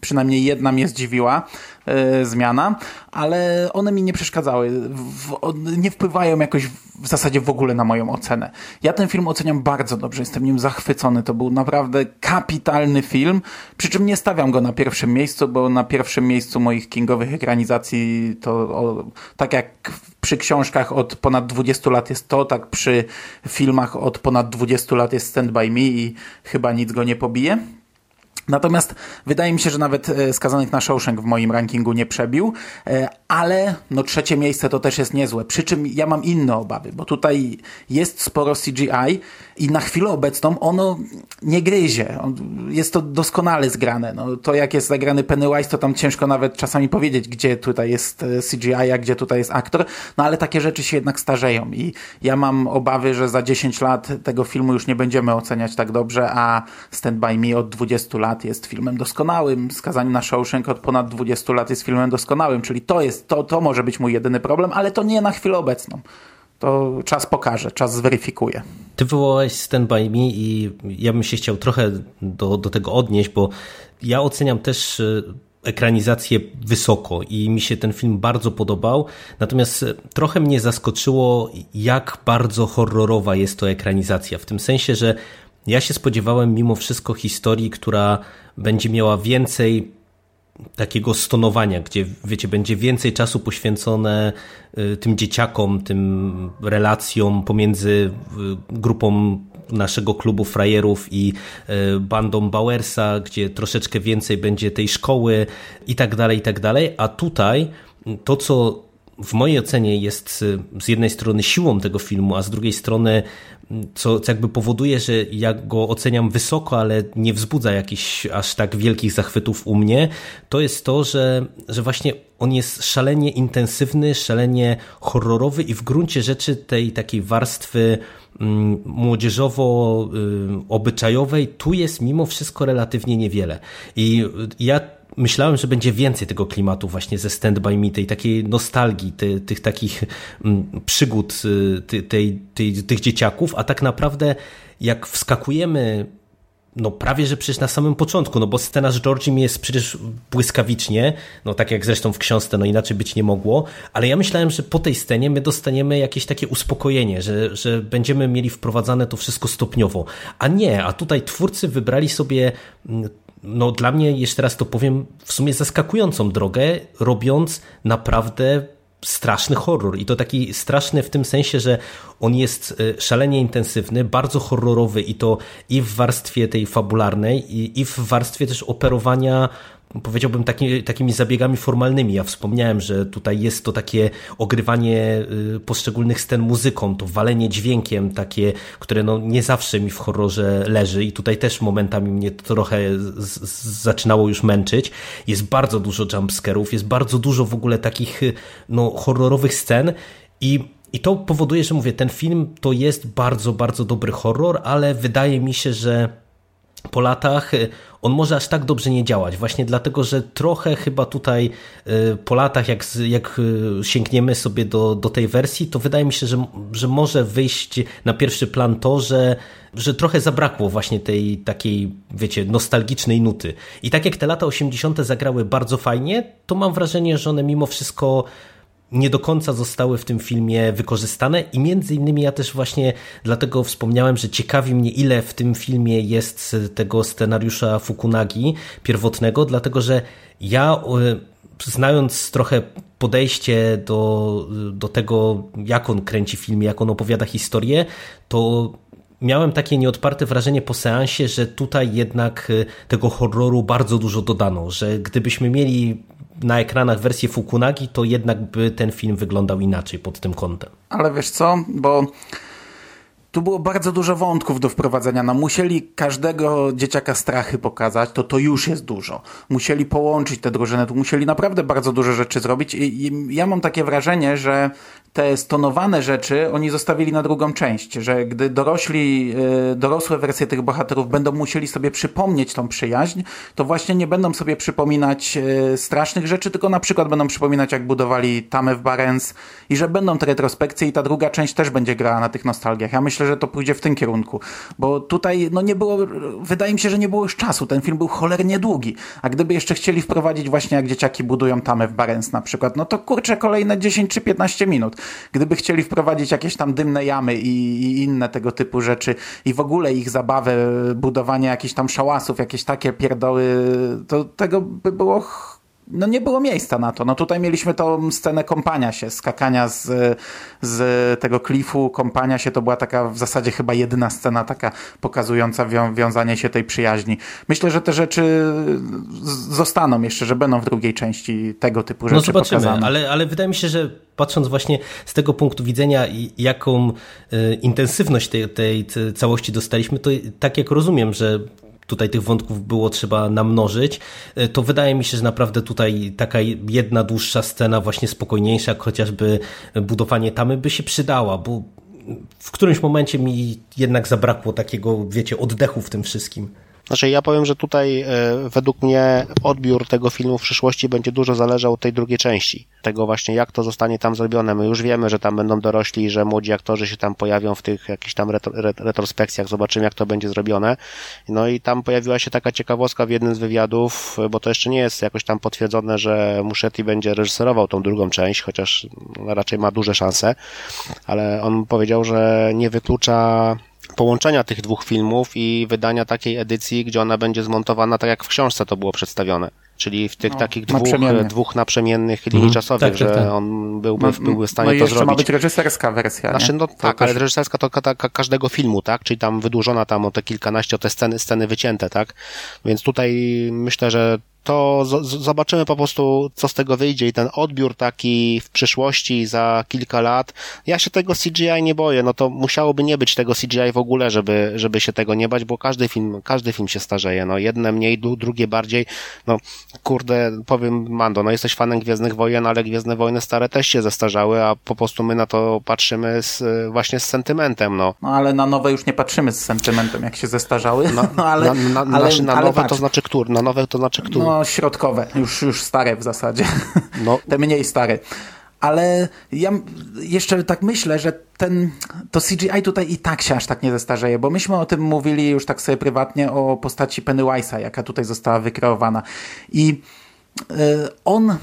przynajmniej jedna mnie zdziwiła zmiana, ale one mi nie przeszkadzały. Nie wpływają jakoś w zasadzie w ogóle na moją ocenę. Ja ten film oceniam bardzo dobrze, jestem nim zachwycony. To był naprawdę kapitalny film, przy czym nie stawiam go na pierwszym miejscu, bo na pierwszym miejscu moich kingowych ekranizacji to o, tak jak przy książkach od ponad 20 lat jest to, tak przy filmach od ponad 20 lat jest Stand By Me i chyba nic go nie pobije. Natomiast wydaje mi się, że nawet e, Skazanych na Shawshank w moim rankingu nie przebił, e, ale no trzecie miejsce to też jest niezłe. Przy czym ja mam inne obawy, bo tutaj jest sporo CGI i na chwilę obecną ono nie gryzie. Jest to doskonale zgrane. No, to jak jest zagrany Pennywise, to tam ciężko nawet czasami powiedzieć, gdzie tutaj jest e, CGI, a gdzie tutaj jest aktor. No ale takie rzeczy się jednak starzeją i ja mam obawy, że za 10 lat tego filmu już nie będziemy oceniać tak dobrze, a Stand By Me od 20 lat jest filmem doskonałym, Skazanie na Shawshank od ponad 20 lat jest filmem doskonałym, czyli to jest, to, to może być mój jedyny problem, ale to nie na chwilę obecną. To czas pokaże, czas zweryfikuje. Ty wywołałeś Stand By Me i ja bym się chciał trochę do, do tego odnieść, bo ja oceniam też e, ekranizację wysoko i mi się ten film bardzo podobał, natomiast e, trochę mnie zaskoczyło, jak bardzo horrorowa jest to ekranizacja, w tym sensie, że ja się spodziewałem mimo wszystko historii, która będzie miała więcej takiego stonowania, gdzie wiecie, będzie więcej czasu poświęcone y, tym dzieciakom, tym relacjom pomiędzy y, grupą naszego klubu frajerów i y, bandą Bauersa, gdzie troszeczkę więcej będzie tej szkoły i tak dalej, i tak dalej. A tutaj to, co w mojej ocenie jest y, z jednej strony siłą tego filmu, a z drugiej strony mm, co, co jakby powoduje, że ja go oceniam wysoko, ale nie wzbudza jakichś aż tak wielkich zachwytów u mnie, to jest to, że, że właśnie on jest szalenie intensywny, szalenie horrorowy i w gruncie rzeczy tej takiej warstwy mm, młodzieżowo-obyczajowej tu jest mimo wszystko relatywnie niewiele. I ja myślałem, że będzie więcej tego klimatu właśnie ze Stand By Me, tej takiej nostalgii, ty, tych takich mm, przygód y, ty, tej, tych dzieciaków, a tak naprawdę jak wskakujemy no prawie, że przecież na samym początku, no bo scena z Georgiem jest przecież błyskawicznie, no tak jak zresztą w książce, no inaczej być nie mogło, ale ja myślałem, że po tej scenie my dostaniemy jakieś takie uspokojenie, że, że będziemy mieli wprowadzane to wszystko stopniowo, a nie, a tutaj twórcy wybrali sobie mm, no dla mnie, jeszcze raz to powiem, w sumie zaskakującą drogę, robiąc naprawdę straszny horror. I to taki straszny w tym sensie, że on jest e, szalenie intensywny, bardzo horrorowy i to i w warstwie tej fabularnej, i, i w warstwie też operowania powiedziałbym taki, takimi zabiegami formalnymi. Ja wspomniałem, że tutaj jest to takie ogrywanie y, poszczególnych scen muzyką, to walenie dźwiękiem takie, które no nie zawsze mi w horrorze leży i tutaj też momentami mnie to trochę z, z, zaczynało już męczyć. Jest bardzo dużo jumpscarów, jest bardzo dużo w ogóle takich y, no, horrorowych scen i i to powoduje, że mówię, ten film to jest bardzo, bardzo dobry horror, ale wydaje mi się, że po latach y, on może aż tak dobrze nie działać, właśnie dlatego, że trochę chyba tutaj y, po latach, jak, jak y, sięgniemy sobie do, do tej wersji, to wydaje mi się, że, że może wyjść na pierwszy plan to, że, że trochę zabrakło właśnie tej takiej, wiecie, nostalgicznej nuty. I tak jak te lata 80. zagrały bardzo fajnie, to mam wrażenie, że one mimo wszystko nie do końca zostały w tym filmie wykorzystane i między innymi ja też właśnie dlatego wspomniałem, że ciekawi mnie ile w tym filmie jest tego scenariusza Fukunagi pierwotnego, dlatego że ja znając trochę podejście do, do tego, jak on kręci film, jak on opowiada historię, to miałem takie nieodparte wrażenie po seansie, że tutaj jednak tego horroru bardzo dużo dodano, że gdybyśmy mieli na ekranach wersję Fukunagi, to jednak by ten film wyglądał inaczej pod tym kątem. Ale wiesz co, bo tu było bardzo dużo wątków do wprowadzenia. No, musieli każdego dzieciaka strachy pokazać, to to już jest dużo. Musieli połączyć te drużyny, tu musieli naprawdę bardzo dużo rzeczy zrobić i, i ja mam takie wrażenie, że te stonowane rzeczy oni zostawili na drugą część, że gdy dorośli, y, dorosłe wersje tych bohaterów będą musieli sobie przypomnieć tą przyjaźń, to właśnie nie będą sobie przypominać y, strasznych rzeczy, tylko na przykład będą przypominać jak budowali tamę w Barents i że będą te retrospekcje i ta druga część też będzie grała na tych nostalgiach. Ja myślę, że to pójdzie w tym kierunku, bo tutaj no nie było, wydaje mi się, że nie było już czasu. Ten film był cholernie długi, a gdyby jeszcze chcieli wprowadzić właśnie jak dzieciaki budują tamę w Barents na przykład, no to kurczę kolejne 10 czy 15 minut. Gdyby chcieli wprowadzić jakieś tam dymne jamy i, i inne tego typu rzeczy i w ogóle ich zabawę, budowanie jakichś tam szałasów, jakieś takie pierdoły, to tego by było no nie było miejsca na to. No tutaj mieliśmy tą scenę kąpania się, skakania z, z tego klifu, kąpania się. To była taka w zasadzie chyba jedyna scena taka pokazująca wią wiązanie się tej przyjaźni. Myślę, że te rzeczy zostaną jeszcze, że będą w drugiej części tego typu no rzeczy No zobaczymy, pokazane. ale, ale wydaje mi się, że patrząc właśnie z tego punktu widzenia, jaką y, intensywność tej, tej całości dostaliśmy, to tak jak rozumiem, że tutaj tych wątków było trzeba namnożyć, e, to wydaje mi się, że naprawdę tutaj taka jedna dłuższa scena, właśnie spokojniejsza, chociażby budowanie tamy by się przydała, bo w którymś momencie mi jednak zabrakło takiego, wiecie, oddechu w tym wszystkim. Znaczy ja powiem, że tutaj e, według mnie odbiór tego filmu w przyszłości będzie dużo zależał od tej drugiej części. Tego właśnie jak to zostanie tam zrobione. My już wiemy, że tam będą dorośli, że młodzi aktorzy się tam pojawią w tych jakichś tam retro, retrospekcjach. Zobaczymy jak to będzie zrobione. No i tam pojawiła się taka ciekawostka w jednym z wywiadów, bo to jeszcze nie jest jakoś tam potwierdzone, że Muschetti będzie reżyserował tą drugą część, chociaż raczej ma duże szanse, ale on powiedział, że nie wyklucza połączenia tych dwóch filmów i wydania takiej edycji, gdzie ona będzie zmontowana tak jak w książce to było przedstawione. Czyli w tych no, takich dwóch, dwóch naprzemiennych linii mhm. czasowych, tak, tak, tak. że on byłby, no, byłby w stanie no to zrobić. ma być reżyserska wersja. Znaczy, no tak, ale reżyserska to ka każdego filmu, tak? Czyli tam wydłużona tam o te kilkanaście, o te sceny, sceny wycięte, tak? Więc tutaj myślę, że to zobaczymy po prostu, co z tego wyjdzie i ten odbiór taki w przyszłości za kilka lat. Ja się tego CGI nie boję, no to musiałoby nie być tego CGI w ogóle, żeby, żeby się tego nie bać, bo każdy film, każdy film się starzeje, no jedne mniej, drugie bardziej, no kurde, powiem Mando, no jesteś fanem Gwiezdnych Wojen, ale Gwiezdne Wojny stare też się zestarzały, a po prostu my na to patrzymy z, właśnie z sentymentem, no. No ale na nowe już nie patrzymy z sentymentem, jak się zestarzały, no, no ale, na, na, ale, na, na nowe to znaczy który, na nowe to znaczy który. No środkowe, już, już stare w zasadzie. No. Te mniej stare. Ale ja jeszcze tak myślę, że ten, to CGI tutaj i tak się aż tak nie zestarzeje, bo myśmy o tym mówili już tak sobie prywatnie o postaci Pennywise'a, jaka tutaj została wykreowana. I y, on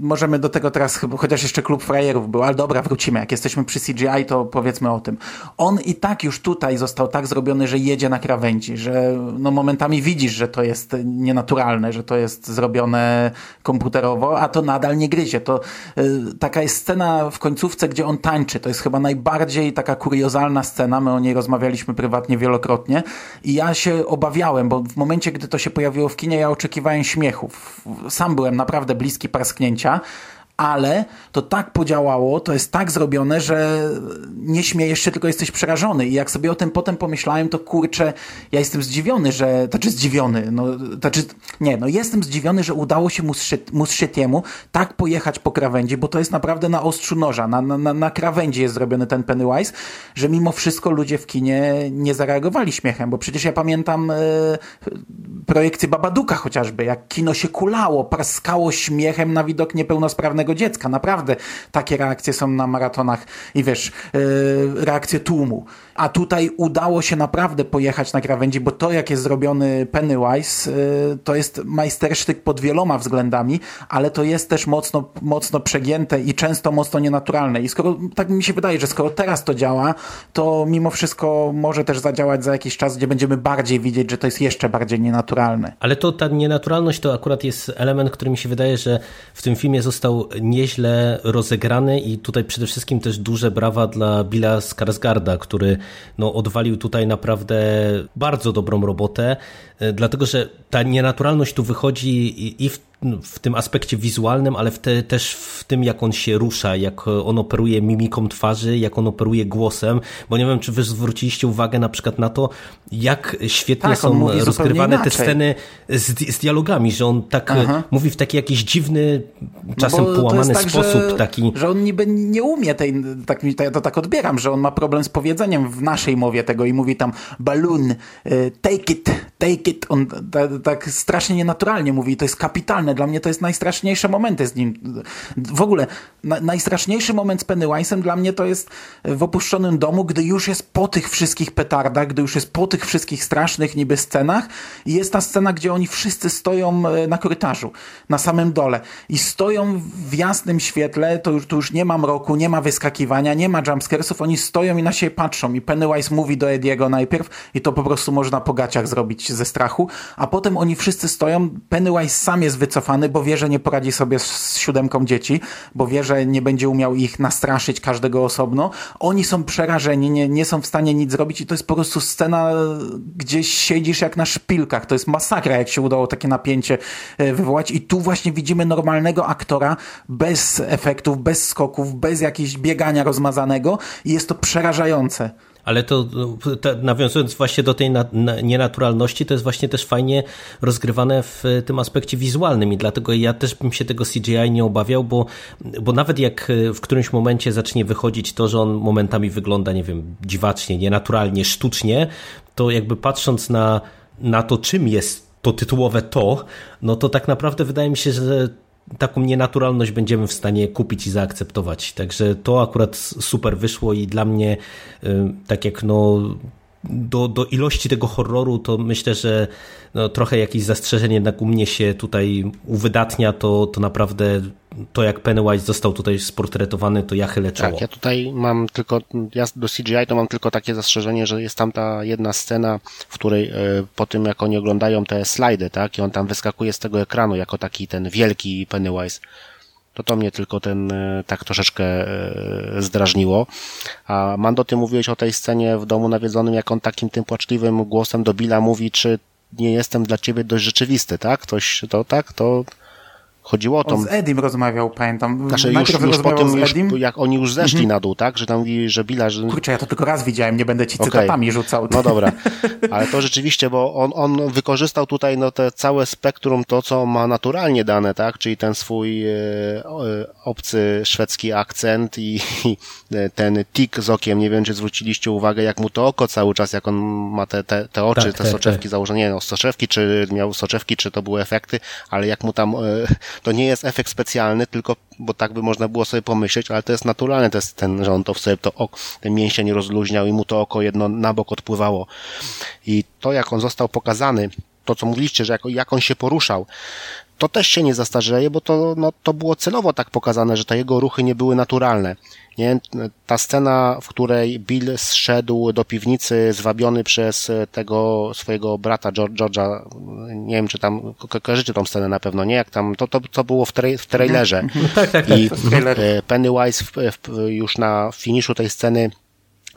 możemy do tego teraz, chociaż jeszcze klub frajerów był, ale dobra, wrócimy. Jak jesteśmy przy CGI, to powiedzmy o tym. On i tak już tutaj został tak zrobiony, że jedzie na krawędzi, że no momentami widzisz, że to jest nienaturalne, że to jest zrobione komputerowo, a to nadal nie gryzie. To y, taka jest scena w końcówce, gdzie on tańczy. To jest chyba najbardziej taka kuriozalna scena. My o niej rozmawialiśmy prywatnie wielokrotnie i ja się obawiałem, bo w momencie, gdy to się pojawiło w kinie, ja oczekiwałem śmiechów. Sam byłem naprawdę bliski parsknięcia dotknięcia ale to tak podziałało, to jest tak zrobione, że nie śmiejesz się, tylko jesteś przerażony. I jak sobie o tym potem pomyślałem, to kurczę, ja jestem zdziwiony, że, znaczy zdziwiony, no, znaczy, nie, no jestem zdziwiony, że udało się Muschettiemu tak pojechać po krawędzi, bo to jest naprawdę na ostrzu noża, na, na, na krawędzi jest zrobiony ten Pennywise, że mimo wszystko ludzie w kinie nie zareagowali śmiechem, bo przecież ja pamiętam e, projekcję Babaduka chociażby, jak kino się kulało, praskało śmiechem na widok niepełnosprawnego dziecka. Naprawdę takie reakcje są na maratonach i wiesz, yy, reakcje tłumu. A tutaj udało się naprawdę pojechać na krawędzi, bo to jak jest zrobiony Pennywise, yy, to jest majstersztyk pod wieloma względami, ale to jest też mocno, mocno przegięte i często mocno nienaturalne. I skoro, tak mi się wydaje, że skoro teraz to działa, to mimo wszystko może też zadziałać za jakiś czas, gdzie będziemy bardziej widzieć, że to jest jeszcze bardziej nienaturalne. Ale to ta nienaturalność to akurat jest element, który mi się wydaje, że w tym filmie został nieźle rozegrany i tutaj przede wszystkim też duże brawa dla Billa Skarsgarda, który no, odwalił tutaj naprawdę bardzo dobrą robotę, e, dlatego że ta nienaturalność tu wychodzi i w w tym aspekcie wizualnym, ale w te, też w tym, jak on się rusza, jak on operuje mimiką twarzy, jak on operuje głosem, bo nie wiem, czy wy zwróciliście uwagę na przykład na to, jak świetnie tak, są rozgrywane te sceny z, z, dialogami, że on tak Aha. mówi w taki jakiś dziwny, czasem no połamany tak, sposób. Że, taki... że on niby nie umie tej, tak, ja to tak odbieram, że on ma problem z powiedzeniem w naszej mowie tego i mówi tam balloon, y, take it, take it. On tak strasznie nienaturalnie mówi, to jest kapitalne dla mnie to jest najstraszniejsze momenty z nim. W ogóle na, najstraszniejszy moment z Pennywise'em dla mnie to jest w opuszczonym domu, gdy już jest po tych wszystkich petardach, gdy już jest po tych wszystkich strasznych niby scenach i jest ta scena, gdzie oni wszyscy stoją e, na korytarzu, na samym dole i stoją w jasnym świetle, to już, tu już nie ma mroku, nie ma wyskakiwania, nie ma jumpscaresów, oni stoją i na siebie patrzą i Pennywise mówi do Ediego najpierw i to po prostu można po gaciach zrobić ze strachu, a potem oni wszyscy stoją, Pennywise sam jest wycofany wycofany, bo wie, że nie poradzi sobie z siódemką dzieci, bo wie, że nie będzie umiał ich nastraszyć każdego osobno. Oni są przerażeni, nie, nie są w stanie nic zrobić i to jest po prostu scena, gdzie siedzisz jak na szpilkach. To jest masakra, jak się udało takie napięcie e, wywołać i tu właśnie widzimy normalnego aktora bez efektów, bez skoków, bez jakiegoś biegania rozmazanego i jest to przerażające. Ale to, to nawiązując właśnie do tej na, na, nienaturalności, to jest właśnie też fajnie rozgrywane w tym aspekcie wizualnym i dlatego ja też bym się tego CGI nie obawiał, bo, bo nawet jak w którymś momencie zacznie wychodzić to, że on momentami wygląda, nie wiem, dziwacznie, nienaturalnie, sztucznie, to jakby patrząc na, na to, czym jest to tytułowe to, no to tak naprawdę wydaje mi się, że taką nienaturalność będziemy w stanie kupić i zaakceptować. Także to akurat super wyszło i dla mnie, y, tak jak no do, do ilości tego horroru, to myślę, że no, trochę jakieś zastrzeżenie jednak u mnie się tutaj uwydatnia, to, to naprawdę to jak Pennywise został tutaj sportretowany, to ja chylę czoło. Tak, ja tutaj mam tylko, ja do CGI to mam tylko takie zastrzeżenie, że jest tam ta jedna scena, w której e, po tym jak oni oglądają te slajdy, tak, i on tam wyskakuje z tego ekranu jako taki ten wielki Pennywise, to to mnie tylko ten e, tak troszeczkę e, zdrażniło. A Mando, ty mówiłeś o tej scenie w domu nawiedzonym, jak on takim tym płaczliwym głosem do Billa mówi, czy nie jestem dla ciebie dość rzeczywisty, tak? Ktoś to tak? To Chodziło o to. z Edim rozmawiał, pamiętam. Znaczy już, już po tym, już, jak oni już zeszli -hmm. na dół, tak? Że tam mówi, że Bila... Że... Kurczę, ja to tylko raz widziałem, nie będę ci okay. cytatami rzucał. No dobra, ale to rzeczywiście, bo on, on wykorzystał tutaj no, te całe spektrum, to co ma naturalnie dane, tak? Czyli ten swój e, e obcy szwedzki akcent i, i ten tik z okiem. Nie wiem, czy zwróciliście uwagę, jak mu to oko cały czas, jak on ma te, te, te oczy, tak, te tak, soczewki tak. założone. Nie, no, soczewki, czy miał soczewki, czy to były efekty, ale jak mu tam... E, to nie jest efekt specjalny, tylko, bo tak by można było sobie pomyśleć, ale to jest naturalne, to jest ten, że on to sobie to oko, ten mięsień rozluźniał i mu to oko jedno na bok odpływało. I to, jak on został pokazany, to co mówiliście, że jak, jak on się poruszał, to też się nie zastarzeje, bo to, no, to było celowo tak pokazane, że te jego ruchy nie były naturalne. Nie? Ta scena, w której Bill zszedł do piwnicy zwabiony przez tego swojego brata George'a, nie wiem czy tam, ko kojarzycie tą scenę na pewno, nie? Jak tam, to, to, to było w, tra w trailerze. No tak, tak, tak, I e, Pennywise w, w, już na finiszu tej sceny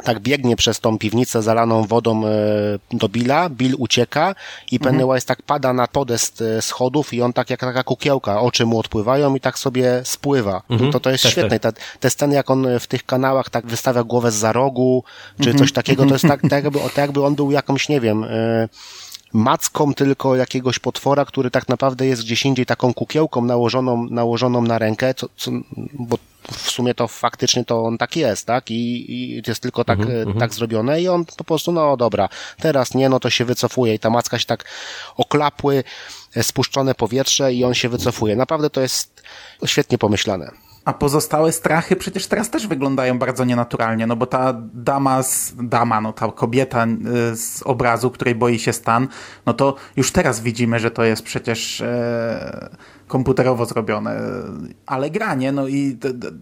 tak biegnie przez tą piwnicę zalaną wodą e, do Billa, Bill ucieka i mhm. Pennywise tak pada na podest e, schodów i on tak jak taka kukiełka, oczy mu odpływają i tak sobie spływa. Mhm. To, to jest tak, świetne. Tak. Te, te sceny, jak on w tych kanałach tak wystawia głowę z za rogu, czy mhm. coś takiego, to jest tak, tak, jakby, tak jakby on był jakąś, nie wiem, e, macką tylko jakiegoś potwora, który tak naprawdę jest gdzieś indziej taką kukiełką nałożoną, nałożoną na rękę, co, co, bo w sumie to faktycznie to on tak jest, tak? I, i jest tylko tak, mhm, tak zrobione i on po prostu, no dobra, teraz nie, no to się wycofuje i ta macka się tak oklapły, spuszczone powietrze i on się wycofuje. Naprawdę to jest świetnie pomyślane. A pozostałe strachy przecież teraz też wyglądają bardzo nienaturalnie, no bo ta dama, z, dama, no ta kobieta y, z obrazu, której boi się Stan, no to już teraz widzimy, że to jest przecież e, komputerowo zrobione, ale granie, no i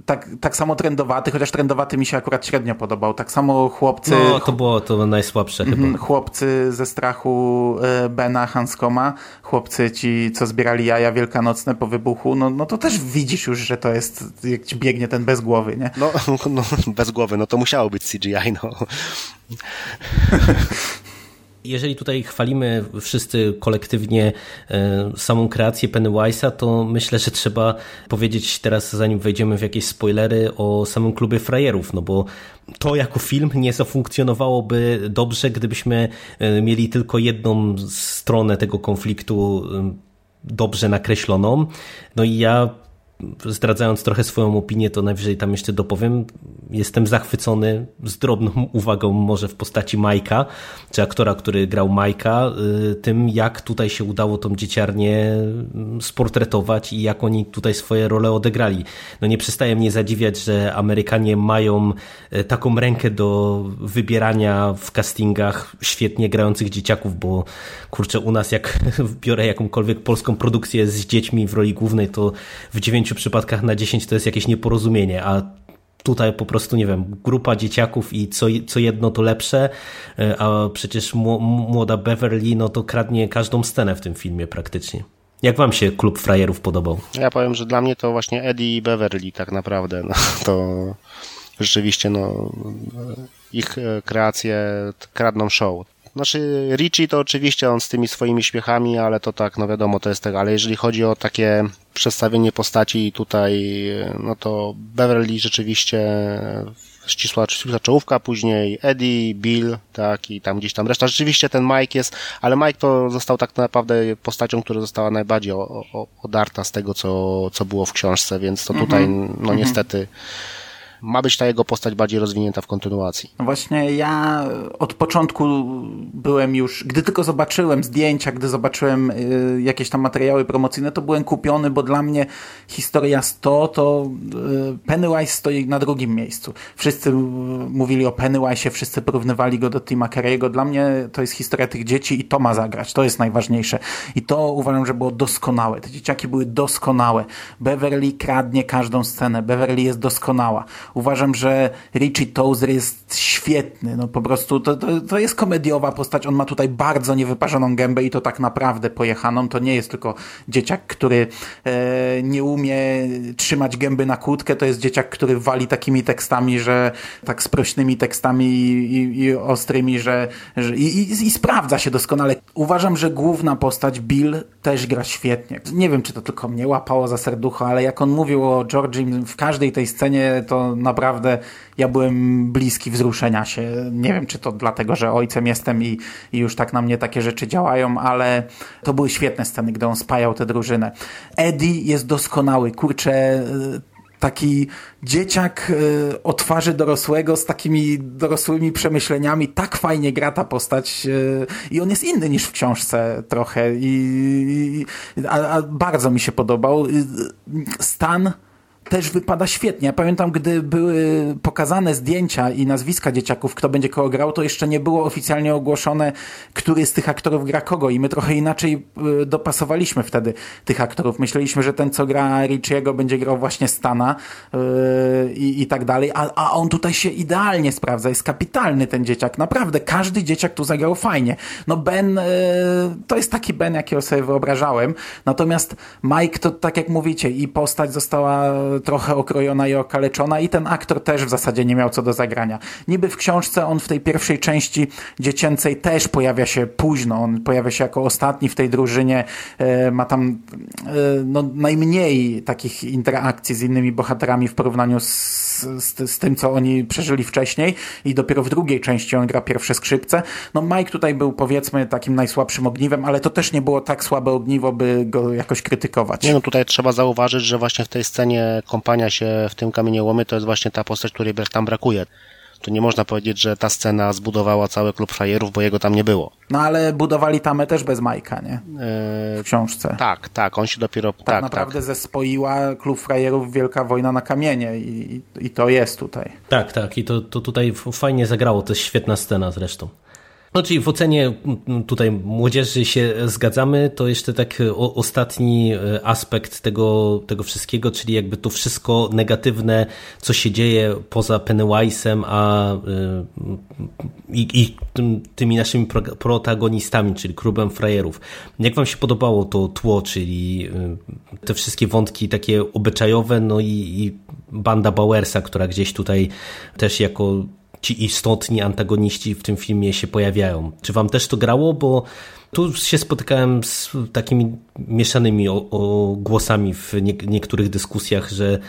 tak, tak samo trendowaty, chociaż trendowaty mi się akurat średnio podobał, tak samo chłopcy... No, to było to najsłabsze chyba. Mhm, chłopcy ze strachu e, Bena Hanskoma, chłopcy ci, co zbierali jaja wielkanocne po wybuchu, no, no to też widzisz już, że to jest, jak ci biegnie ten bez głowy, nie? No, no bez głowy, no to musiało być CGI, no. Jeżeli tutaj chwalimy wszyscy kolektywnie e, samą kreację Pennywise'a, to myślę, że trzeba powiedzieć teraz, zanim wejdziemy w jakieś spoilery, o samym klubie frajerów, no bo to jako film nie zafunkcjonowałoby dobrze, gdybyśmy e, mieli tylko jedną stronę tego konfliktu e, dobrze nakreśloną. No i ja zdradzając trochę swoją opinię, to najwyżej tam jeszcze dopowiem. Jestem zachwycony z drobną uwagą może w postaci Majka, czy aktora, który grał Majka, y, tym jak tutaj się udało tą dzieciarnię mm, sportretować i jak oni tutaj swoje role odegrali. No nie przestaje mnie zadziwiać, że Amerykanie mają y, taką rękę do wybierania w castingach świetnie grających dzieciaków, bo kurczę, u nas jak biorę jakąkolwiek polską produkcję z dziećmi w roli głównej, to w 9 9 przypadkach na 10 to jest jakieś nieporozumienie, a tutaj po prostu, nie wiem, grupa dzieciaków i co, co jedno to lepsze, e, a przecież młoda Beverly, no to kradnie każdą scenę w tym filmie praktycznie. Jak wam się klub frajerów podobał? Ja powiem, że dla mnie to właśnie Eddie i Beverly tak naprawdę, no, to rzeczywiście no, ich e, kreacje kradną show. Znaczy, Richie to oczywiście on z tymi swoimi śmiechami, ale to tak, no wiadomo, to jest tego, ale jeżeli chodzi o takie przedstawienie postaci tutaj, no to Beverly rzeczywiście ścisła, ścisła czołówka, później Eddie, Bill, tak, i tam gdzieś tam reszta. Rzeczywiście ten Mike jest, ale Mike to został tak naprawdę postacią, która została najbardziej o, o, odarta z tego, co, co było w książce, więc to tutaj, mm -hmm. no niestety, ma być ta jego postać bardziej rozwinięta w kontynuacji. No właśnie ja od początku byłem już, gdy tylko zobaczyłem zdjęcia, gdy zobaczyłem y, jakieś tam materiały promocyjne, to byłem kupiony, bo dla mnie historia 100 to y, Pennywise stoi na drugim miejscu. Wszyscy mówili o Pennywise'ie, wszyscy porównywali go do Tima Carey'ego. Dla mnie to jest historia tych dzieci i to ma zagrać. To jest najważniejsze. I to uważam, że było doskonałe. Te dzieciaki były doskonałe. Beverly kradnie każdą scenę. Beverly jest doskonała. Uważam, że Richie Tozer jest świetny. No po prostu to, to, to jest komediowa postać. On ma tutaj bardzo niewyparzoną gębę i to tak naprawdę pojechaną. To nie jest tylko dzieciak, który e, nie umie trzymać gęby na kłódkę. To jest dzieciak, który wali takimi tekstami, że tak sprośnymi tekstami i, i, i ostrymi, że, że i, i, sprawdza się doskonale. Uważam, że główna postać Bill też gra świetnie. Nie wiem, czy to tylko mnie łapało za serducho, ale jak on mówił o Georgie w każdej tej scenie, to naprawdę ja byłem bliski wzruszenia się. Nie wiem, czy to dlatego, że ojcem jestem i, i już tak na mnie takie rzeczy działają, ale to były świetne sceny, gdy on spajał tę drużynę. Eddie jest doskonały. Kurczę, taki dzieciak y, o twarzy dorosłego z takimi dorosłymi przemyśleniami. Tak fajnie gra ta postać y, i on jest inny niż w książce trochę i, a, a bardzo mi się podobał. Stan też wypada świetnie. Ja pamiętam, gdy były pokazane zdjęcia i nazwiska dzieciaków, kto będzie kogo grał, to jeszcze nie było oficjalnie ogłoszone, który z tych aktorów gra kogo i my trochę inaczej y, dopasowaliśmy wtedy tych aktorów. Myśleliśmy, że ten, co gra Richiego, będzie grał właśnie Stana yy, i tak dalej, a, a on tutaj się idealnie sprawdza. Jest kapitalny ten dzieciak. Naprawdę, każdy dzieciak tu zagrał fajnie. No Ben, yy, to jest taki Ben, jakiego sobie wyobrażałem. Natomiast Mike, to tak jak mówicie, i postać została trochę okrojona i okaleczona i ten aktor też w zasadzie nie miał co do zagrania. Niby w książce on w tej pierwszej części dziecięcej też pojawia się późno, on pojawia się jako ostatni w tej drużynie, e, ma tam e, no, najmniej takich interakcji z innymi bohaterami w porównaniu z z, z, tym, co oni przeżyli wcześniej i dopiero w drugiej części on gra pierwsze skrzypce. No Mike tutaj był powiedzmy takim najsłabszym ogniwem, ale to też nie było tak słabe ogniwo, by go jakoś krytykować. Nie no, tutaj trzeba zauważyć, że właśnie w tej scenie kąpania się w tym kamieniołomie to jest właśnie ta postać, której tam brakuje to nie można powiedzieć, że ta scena zbudowała cały klub frajerów, bo jego tam nie było. No ale budowali tamę też bez Majka, nie? W książce. Tak, tak, on się dopiero... Tak, tak naprawdę tak. zespoiła klub frajerów Wielka Wojna na kamienie i, i to jest tutaj. Tak, tak i to, to tutaj fajnie zagrało, to jest świetna scena zresztą. No czyli w ocenie tutaj młodzieży się zgadzamy, to jeszcze tak o, ostatni e, aspekt tego, tego wszystkiego, czyli jakby to wszystko negatywne, co się dzieje poza Pennywise'em, a e, i, i tymi naszymi protagonistami, czyli klubem frajerów. Jak wam się podobało to tło, czyli e, te wszystkie wątki takie obyczajowe, no i, i banda Bowersa, która gdzieś tutaj też jako ci istotni antagoniści w tym filmie się pojawiają. Czy wam też to grało? Bo tu się spotykałem z takimi mieszanymi o, o głosami w nie, niektórych dyskusjach, że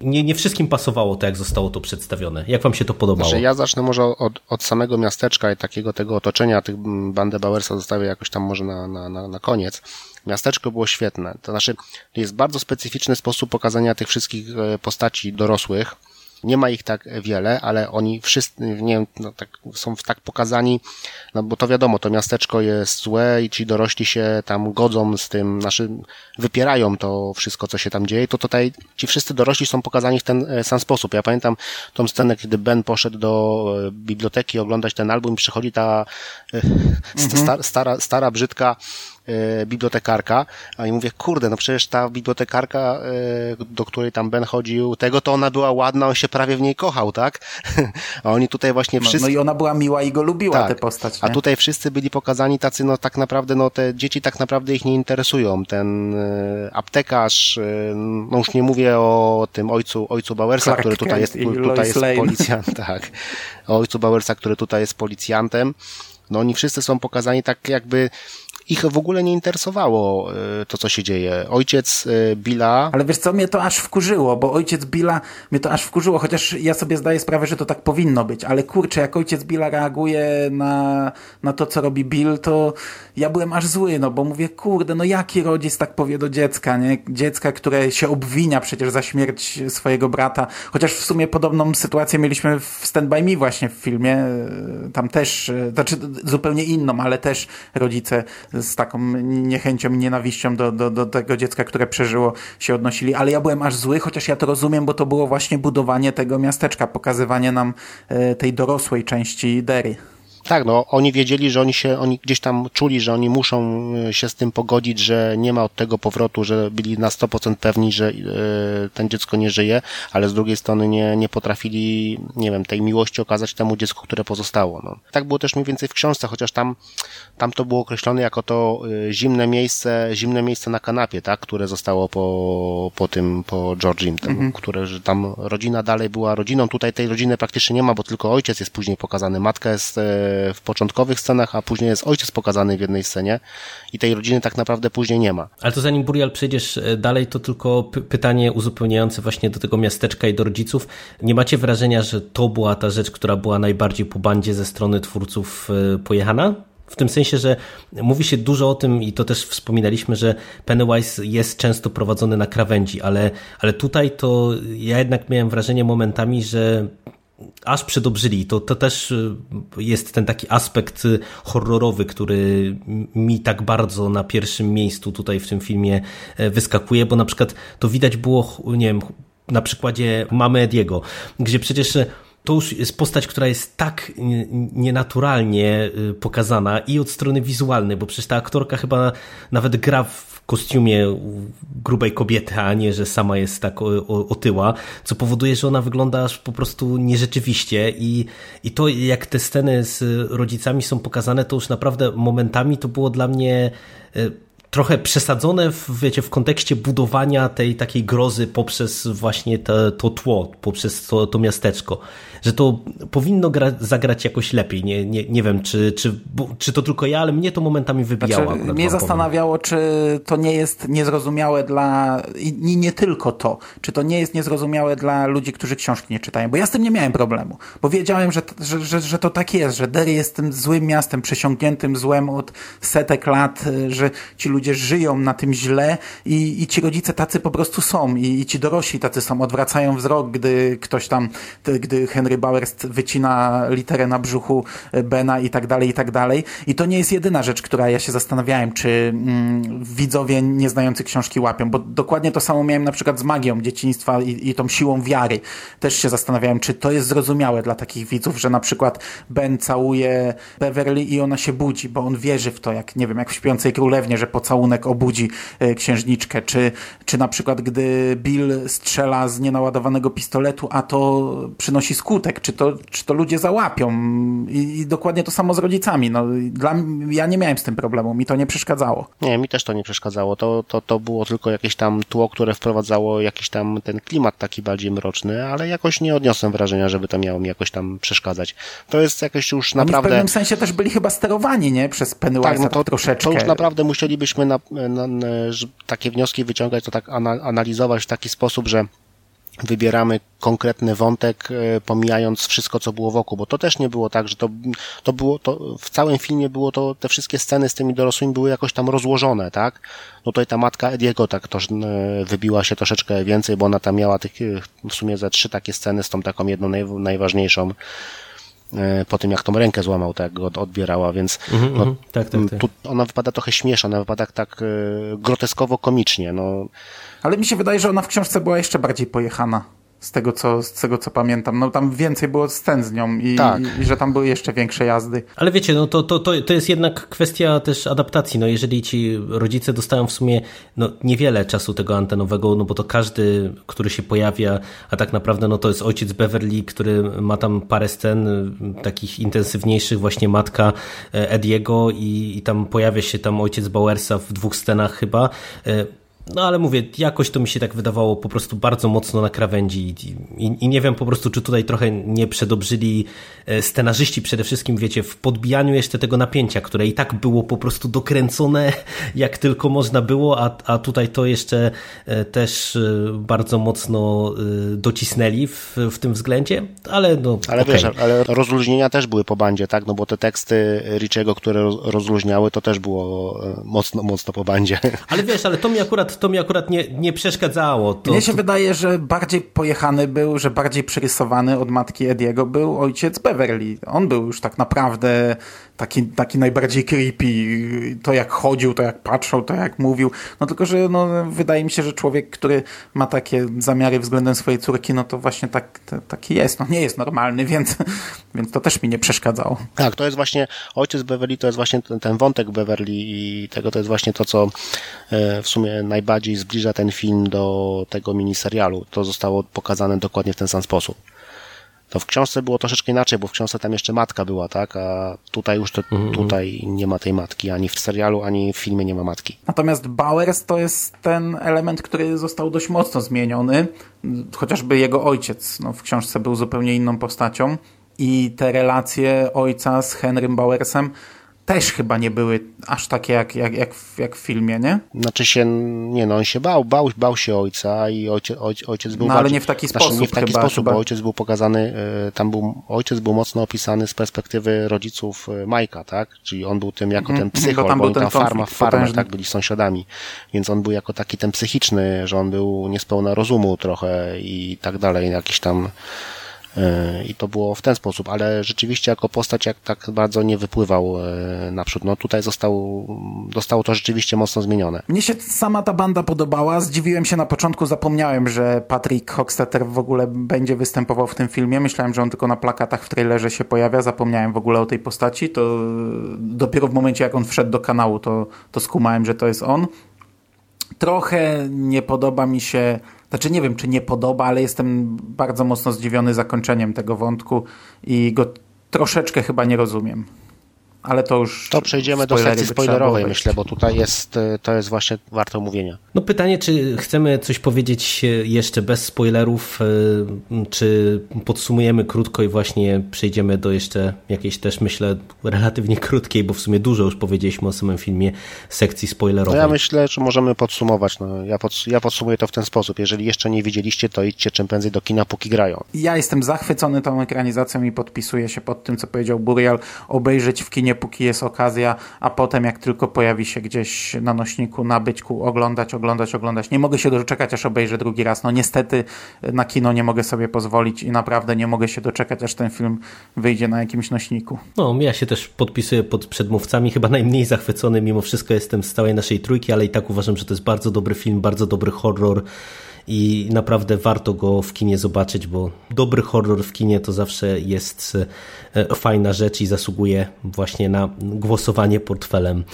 nie, nie wszystkim pasowało to, jak zostało to przedstawione. Jak wam się to podobało? Znaczy, ja zacznę może od, od samego miasteczka i takiego tego otoczenia tych bandy Bauersa zostawię jakoś tam może na, na, na, na koniec. Miasteczko było świetne. To znaczy, jest bardzo specyficzny sposób pokazania tych wszystkich e, postaci dorosłych, nie ma ich tak wiele, ale oni wszyscy, nie wiem, no tak, są tak pokazani, no bo to wiadomo, to miasteczko jest złe i ci dorośli się tam godzą z tym, znaczy wypierają to wszystko, co się tam dzieje, to tutaj ci wszyscy dorośli są pokazani w ten e, sam sposób. Ja pamiętam tą scenę, kiedy Ben poszedł do e, biblioteki oglądać ten album i przychodzi ta e, mhm. stara, stara, brzydka bibliotekarka, a i mówię, kurde, no przecież ta bibliotekarka, e, do której tam Ben chodził, tego to ona była ładna, on się prawie w niej kochał, tak? A oni tutaj właśnie wszyscy... No, no i ona była miła i go lubiła, tak. tę postać. Nie? A tutaj wszyscy byli pokazani tacy, no tak naprawdę, no te dzieci tak naprawdę ich nie interesują. Ten e, aptekarz, no już nie mówię o tym ojcu, ojcu Bauersa, Clark który tutaj jest, tutaj jest policjantem, tak. O ojcu Bauersa, który tutaj jest policjantem. No oni wszyscy są pokazani tak jakby ich w ogóle nie interesowało e, to, co się dzieje. Ojciec e, Billa... Ale wiesz co, mnie to aż wkurzyło, bo ojciec Billa mnie to aż wkurzyło, chociaż ja sobie zdaję sprawę, że to tak powinno być, ale kurczę, jak ojciec Billa reaguje na, na to, co robi Bill, to ja byłem aż zły, no bo mówię, kurde, no jaki rodzic tak powie do dziecka, nie? Dziecka, które się obwinia przecież za śmierć swojego brata, chociaż w sumie podobną sytuację mieliśmy w Stand By Me właśnie w filmie, tam też, znaczy zupełnie inną, ale też rodzice z taką niechęcią i nienawiścią do, do, do tego dziecka, które przeżyło, się odnosili, ale ja byłem aż zły, chociaż ja to rozumiem, bo to było właśnie budowanie tego miasteczka, pokazywanie nam e, tej dorosłej części Derry. Tak, no oni wiedzieli, że oni się, oni gdzieś tam czuli, że oni muszą e, się z tym pogodzić, że nie ma od tego powrotu, że byli na 100% pewni, że e, ten dziecko nie żyje, ale z drugiej strony nie, nie potrafili, nie wiem, tej miłości okazać temu dziecku, które pozostało. No. Tak było też mniej więcej w książce, chociaż tam, tam to było określone jako to e, zimne miejsce, zimne miejsce na kanapie, tak, które zostało po, po tym, po Georgim, tam, mhm. które, że tam rodzina dalej była rodziną. Tutaj tej rodziny praktycznie nie ma, bo tylko ojciec jest później pokazany. Matka jest w początkowych scenach, a później jest ojciec pokazany w jednej scenie i tej rodziny tak naprawdę później nie ma. Ale to zanim Burial przejdziesz e, dalej, to tylko pytanie uzupełniające właśnie do tego miasteczka i do rodziców. Nie macie wrażenia, że to była ta rzecz, która była najbardziej po bandzie ze strony twórców e, pojechana? W tym sensie, że mówi się dużo o tym i to też wspominaliśmy, że Pennywise jest często prowadzony na krawędzi, ale, ale tutaj to ja jednak miałem wrażenie momentami, że aż przedobrzyli. To, to też y, jest ten taki aspekt y, horrorowy, który mi tak bardzo na pierwszym miejscu tutaj w tym filmie e, wyskakuje, bo na przykład to widać było, nie wiem, na przykładzie mamy Ediego, gdzie przecież e, to już jest postać, która jest tak nienaturalnie y, pokazana i od strony wizualnej, bo przecież ta aktorka chyba nawet gra w kostiumie grubej kobiety, a nie, że sama jest tak otyła, co powoduje, że ona wygląda aż po prostu nierzeczywiście i, i to jak te sceny z rodzicami są pokazane, to już naprawdę momentami to było dla mnie e, trochę przesadzone w, wiecie, w kontekście budowania tej takiej grozy poprzez właśnie to, tło, poprzez to, to miasteczko. Że to powinno gra, zagrać jakoś lepiej. Nie, nie, nie wiem, czy, czy, czy to tylko ja, ale mnie to momentami wybijało. Znaczy, mnie zastanawiało, czy to nie jest niezrozumiałe dla, i nie tylko to, czy to nie jest niezrozumiałe dla ludzi, którzy książki nie czytają, bo ja z tym nie miałem problemu, bo wiedziałem, że, że, że, że to tak jest, że Derry jest tym złym miastem, przesiągniętym złem od setek lat, że ci ludzie żyją na tym źle i, i ci rodzice tacy po prostu są i, i ci dorośli tacy są, odwracają wzrok, gdy ktoś tam, gdy Henry Bauer wycina literę na brzuchu Bena i tak dalej, i tak dalej. I to nie jest jedyna rzecz, która ja się zastanawiałem, czy mm, widzowie nieznający książki łapią, bo dokładnie to samo miałem na przykład z magią dzieciństwa i, i tą siłą wiary. Też się zastanawiałem, czy to jest zrozumiałe dla takich widzów, że na przykład Ben całuje Beverly i ona się budzi, bo on wierzy w to, jak nie wiem, jak w Śpiącej Królewnie, że pocałunek obudzi e, księżniczkę, czy, czy na przykład gdy Bill strzela z nienaładowanego pistoletu, a to przynosi skutek, czy to, czy to ludzie załapią i, i dokładnie to samo z rodzicami. No, dla, ja nie miałem z tym problemu, mi to nie przeszkadzało. Nie, mi też to nie przeszkadzało. To, to, to było tylko jakieś tam tło, które wprowadzało jakiś tam ten klimat taki bardziej mroczny, ale jakoś nie odniosłem wrażenia, żeby to miało mi jakoś tam przeszkadzać. To jest jakoś już naprawdę... Oni w pewnym sensie też byli chyba sterowani, nie? Przez Pennywise'a tak, no to, troszeczkę. To już naprawdę musielibyśmy na, na, na, takie wnioski wyciągać, to tak analizować w taki sposób, że wybieramy konkretny wątek, e, pomijając wszystko, co było wokół, bo to też nie było tak, że to, to było, to w całym filmie było to, te wszystkie sceny z tymi dorosłymi były jakoś tam rozłożone, tak? No tutaj ta matka Ediego tak to e, wybiła się troszeczkę więcej, bo ona tam miała tych, e, w sumie ze trzy takie sceny z tą taką jedną naj, najważniejszą, po tym jak tą rękę złamał, tak go odbierała, więc mm -hmm, no, tak, tak, tak. Tu ona wypada trochę śmieszna, ona wypada tak groteskowo komicznie, no ale mi się wydaje, że ona w książce była jeszcze bardziej pojechana. Z tego, co, z tego, co pamiętam. No tam więcej było scen z nią i, tak. i, i, że tam były jeszcze większe jazdy. Ale wiecie, no to, to, to, to jest jednak kwestia też adaptacji. No jeżeli ci rodzice dostają w sumie no, niewiele czasu tego antenowego, no bo to każdy, który się pojawia, a tak naprawdę no to jest ojciec Beverly, który ma tam parę scen takich intensywniejszych, właśnie matka e, Ediego i, i tam pojawia się tam ojciec Bowersa w dwóch scenach chyba e, no ale mówię, jakoś to mi się tak wydawało po prostu bardzo mocno na krawędzi i, i, nie wiem po prostu, czy tutaj trochę nie przedobrzyli scenarzyści przede wszystkim, wiecie, w podbijaniu jeszcze tego napięcia, które i tak było po prostu dokręcone jak tylko można było, a, a tutaj to jeszcze e, też e, bardzo mocno docisnęli w, w tym względzie, ale no Ale okay. wiesz, ale rozluźnienia też były po bandzie, tak? No bo te teksty Richiego, które rozluźniały, to też było mocno, mocno po bandzie. Ale wiesz, ale to mi akurat to mi akurat nie, nie przeszkadzało. To, Mnie się to... wydaje, że bardziej pojechany był, że bardziej przerysowany od matki Ediego był ojciec Beverly. On był już tak naprawdę taki, taki najbardziej creepy. To jak chodził, to jak patrzył, to jak mówił. No tylko, że no, wydaje mi się, że człowiek, który ma takie zamiary względem swojej córki, no to właśnie tak, taki jest. No nie jest normalny, więc, więc to też mi nie przeszkadzało. Tak, to jest właśnie ojciec Beverly, to jest właśnie ten, ten wątek Beverly i tego to jest właśnie to, co e, w sumie najbardziej zbliża ten film do tego miniserialu. To zostało pokazane dokładnie w ten sam sposób. To w książce było troszeczkę inaczej, bo w książce tam jeszcze matka była, tak? A tutaj już to, mm -hmm. tutaj nie ma tej matki, ani w serialu, ani w filmie nie ma matki. Natomiast Bowers to jest ten element, który został dość mocno zmieniony. Chociażby jego ojciec no, w książce był zupełnie inną postacią i te relacje ojca z Henrym Bowersem też chyba nie były aż takie jak, jak, jak, w, jak w filmie, nie? Znaczy się, nie no, on się bał, bał, bał się ojca i ojciec, ojciec był... No ale nie w taki znaczy, sposób Nie w taki chyba, sposób, chyba. bo ojciec był pokazany, e, tam był, ojciec był mocno opisany z perspektywy rodziców e, Majka, tak? Czyli on był tym jako ten psychol, bo, tam bo tam farma w farmę, tak, byli sąsiadami. Więc on był jako taki ten psychiczny, że on był niespełna rozumu trochę i tak dalej, jakiś tam i to było w ten sposób, ale rzeczywiście jako postać jak tak bardzo nie wypływał e, naprzód. No tutaj został, zostało to rzeczywiście mocno zmienione. Mnie się sama ta banda podobała. Zdziwiłem się na początku, zapomniałem, że Patrick Hockstetter w ogóle będzie występował w tym filmie. Myślałem, że on tylko na plakatach w trailerze się pojawia. Zapomniałem w ogóle o tej postaci. To dopiero w momencie, jak on wszedł do kanału, to, to skumałem, że to jest on. Trochę nie podoba mi się znaczy nie wiem, czy nie podoba, ale jestem bardzo mocno zdziwiony zakończeniem tego wątku i go troszeczkę chyba nie rozumiem. Ale to już... To przejdziemy do sekcji spoilerowej, myślę, bo tutaj jest, e, to jest właśnie warte omówienia. No pytanie, czy chcemy coś powiedzieć jeszcze bez spoilerów, e, czy podsumujemy krótko i właśnie przejdziemy do jeszcze jakiejś też, myślę, relatywnie krótkiej, bo w sumie dużo już powiedzieliśmy o samym filmie, sekcji spoilerowej. No ja myślę, że możemy podsumować. No, ja, pods ja podsumuję to w ten sposób. Jeżeli jeszcze nie widzieliście, to idźcie czym prędzej do kina, póki grają. Ja jestem zachwycony tą ekranizacją i podpisuję się pod tym, co powiedział Burial, obejrzeć w kinie, póki jest okazja, a potem jak tylko pojawi się gdzieś na nośniku, nabyćku, oglądać, oglądać, oglądać. Nie mogę się doczekać, aż obejrzę drugi raz. No niestety na kino nie mogę sobie pozwolić i naprawdę nie mogę się doczekać, aż ten film wyjdzie na jakimś nośniku. No, ja się też podpisuję pod przedmówcami. Chyba najmniej zachwycony mimo wszystko jestem z całej naszej trójki, ale i tak uważam, że to jest bardzo dobry film, bardzo dobry horror i naprawdę warto go w kinie zobaczyć, bo dobry horror w kinie to zawsze jest e, fajna rzecz i zasługuje właśnie na głosowanie portfelem.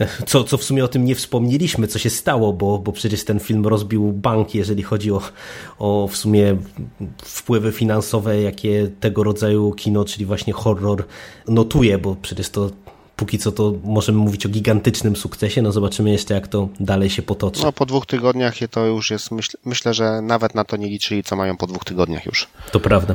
E, co, co w sumie o tym nie wspomnieliśmy, co się stało, bo, bo przecież ten film rozbił bank, jeżeli chodzi o, o w sumie wpływy finansowe, jakie tego rodzaju kino, czyli właśnie horror notuje, bo przecież to póki co to możemy mówić o gigantycznym sukcesie, no zobaczymy jeszcze jak to dalej się potoczy. No po dwóch tygodniach to już jest, myśl, myślę, że nawet na to nie liczyli, co mają po dwóch tygodniach już. To prawda.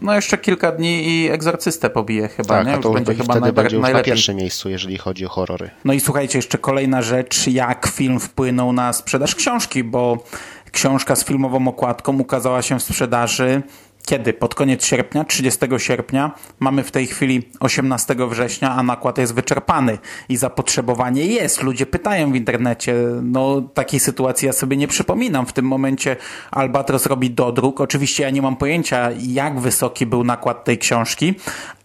No jeszcze kilka dni i egzorcystę pobije chyba, tak, nie? Już to będzie chyba najba- będzie już najlepiej. na pierwszym miejscu, jeżeli chodzi o horrory. No i słuchajcie, jeszcze kolejna rzecz, jak film wpłynął na sprzedaż książki, bo książka z filmową okładką ukazała się w sprzedaży kiedy? Pod koniec sierpnia, 30 sierpnia. Mamy w tej chwili 18 września, a nakład jest wyczerpany i zapotrzebowanie jest. Ludzie pytają w internecie. No, takiej sytuacji ja sobie nie przypominam. W tym momencie Albatros robi dodruk. Oczywiście ja nie mam pojęcia, jak wysoki był nakład tej książki,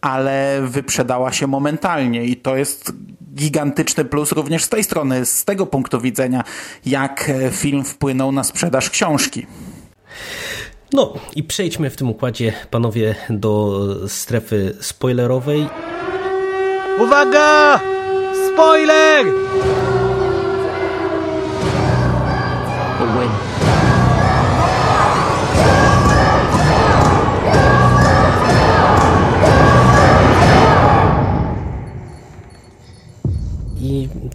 ale wyprzedała się momentalnie i to jest gigantyczny plus również z tej strony, z tego punktu widzenia, jak film wpłynął na sprzedaż książki. No i przejdźmy w tym układzie, panowie, do strefy spoilerowej. Uwaga! Spoiler! I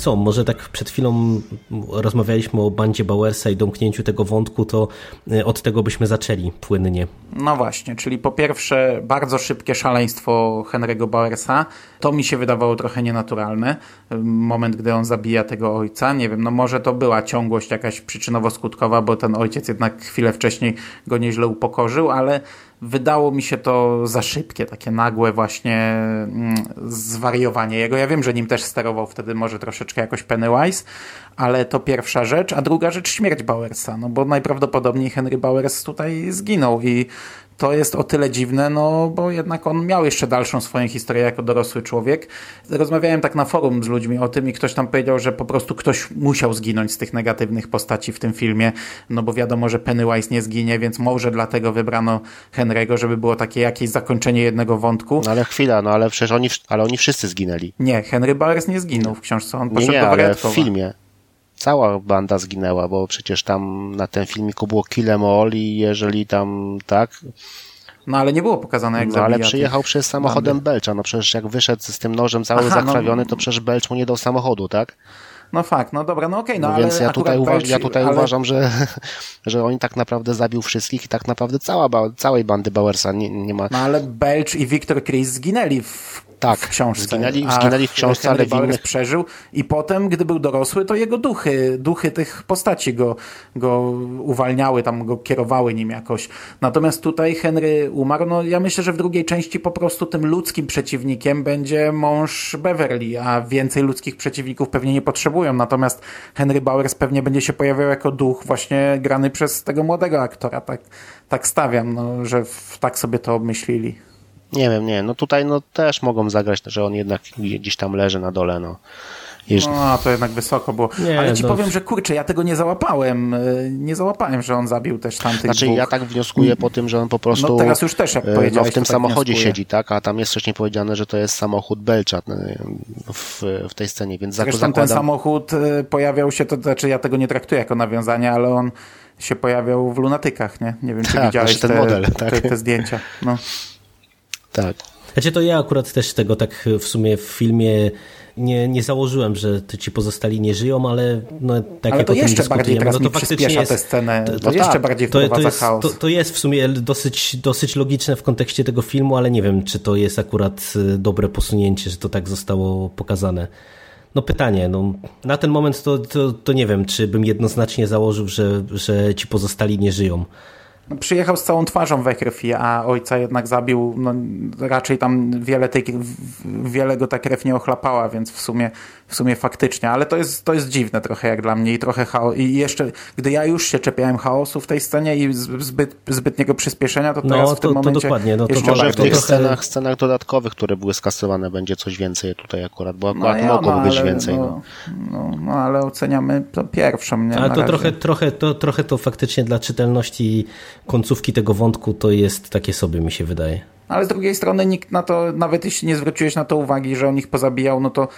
co, może tak przed chwilą rozmawialiśmy o bandzie Bowersa i domknięciu tego wątku, to y, od tego byśmy zaczęli płynnie. No właśnie, czyli po pierwsze bardzo szybkie szaleństwo Henry'ego Bowersa. To mi się wydawało trochę nienaturalne. Moment, gdy on zabija tego ojca. Nie wiem, no może to była ciągłość jakaś przyczynowo-skutkowa, bo ten ojciec jednak chwilę wcześniej go nieźle upokorzył, ale wydało mi się to za szybkie, takie nagłe właśnie mm, zwariowanie jego. Ja wiem, że nim też sterował wtedy może troszeczkę jakoś Pennywise, ale to pierwsza rzecz, a druga rzecz śmierć Bowersa, no bo najprawdopodobniej Henry Bowers tutaj zginął i to jest o tyle dziwne, no bo jednak on miał jeszcze dalszą swoją historię jako dorosły człowiek. Rozmawiałem tak na forum z ludźmi o tym i ktoś tam powiedział, że po prostu ktoś musiał zginąć z tych negatywnych postaci w tym filmie, no bo wiadomo, że Pennywise nie zginie, więc może dlatego wybrano Henry'ego, żeby było takie jakieś zakończenie jednego wątku. No ale chwila, no ale przecież oni, ale oni wszyscy zginęli. Nie, Henry Bowers nie zginął w książce, on Nie, poszedł nie, do ale w Wariatkowa. filmie. Cała banda zginęła, bo przecież tam na tym filmiku było Kill 'em all i jeżeli tam tak, No ale nie było pokazane jak no ale przyjechał przez samochodem bandy. Belcza, no przecież jak wyszedł z tym nożem cały Aha, no- zakrawiony, to przecież Belcz mu nie dał samochodu, tak? No fakt, no dobra, no okej, no, No, ale więc ja tutaj, Belch- ja tutaj ale... uważam, że, że oni tak naprawdę zabił wszystkich i tak naprawdę cała, ba- całej bandy Bowersa nie, nie ma. No ale Belch i Victor Chris zginęli w, Tak, w książce. zginęli- zginęli w książce, ale w innych- przeżył i potem, gdy był dorosły, to jego duchy, duchy tych postaci go, go uwalniały, tam go kierowały nim jakoś. Natomiast tutaj Henry umarł, no ja myślę, że w drugiej części po prostu tym ludzkim przeciwnikiem będzie mąż Beverly, a więcej ludzkich przeciwników pewnie nie potrzebują. Natomiast Henry Bowers pewnie będzie się pojawiał jako duch właśnie grany przez tego młodego aktora. Tak, tak stawiam, no, że w, tak sobie to obmyślili. Nie wiem, nie, no tutaj no też mogą zagrać, że on jednak gdzieś tam leży na dole, no. Jeż... No, to jednak wysoko było. Nie, Ale ci no. powiem, że kurczę, ja tego nie załapałem. Y, Nie załapałem, że on zabił też tamtych Znaczy dwóch. ja tak wnioskuję po tym, że on po prostu No teraz już też, jak e, no, powiedziałeś, w tym tak samochodzie wnioskuję. siedzi, tak? A tam jest wcześniej powiedziane, że to jest samochód Belcza e, w, w tej scenie, więc Zresztą ten zakładam... samochód y, pojawiał się, to znaczy ja tego nie traktuję jako nawiązanie, ale on się pojawiał w lunatykach, nie? Nie wiem, czy Tak, widziałeś znaczy ten te, model, tak. te, te zdjęcia. No. Tak. Znaczy to ja akurat też tego tak w sumie w filmie nie, nie założyłem, że ci pozostali nie żyją, ale no, tak ale jak to o tym jeszcze bardziej teraz no to faktycznie przyspiesza jest, tę scenę, to, to jeszcze tak, bardziej to, to, jest, chaos. to, to jest w sumie dosyć, dosyć logiczne w kontekście tego filmu, ale nie wiem, czy to jest akurat y, dobre posunięcie, że to tak zostało pokazane. No pytanie, no, na ten moment to, to, to nie wiem, czy bym jednoznacznie założył, że, że ci pozostali nie żyją. No, przyjechał z całą twarzą we krwi, a ojca jednak zabił, no raczej tam wiele, tej, wiele go ta krew nie ochlapała, więc w sumie, w sumie faktycznie, ale to jest, to jest dziwne trochę jak dla mnie i trochę chaos. I jeszcze, gdy ja już się czepiałem chaosu w tej scenie i zbyt, zbytniego przyspieszenia, to teraz no, w tym to, momencie to dokładnie. No, to jeszcze Może w tych trochę... scenach, scenach dodatkowych, które były skasowane, będzie coś więcej tutaj akurat, bo akurat ja, mogłoby być ale, więcej. No, no, no, ale oceniamy to pierwszą, nie? Ale to razie. trochę, trochę, to trochę to faktycznie dla czytelności końcówki tego wątku to jest takie sobie, mi się wydaje. Ale z drugiej strony nikt na to, nawet jeśli nie zwróciłeś na to uwagi, że on ich pozabijał, no to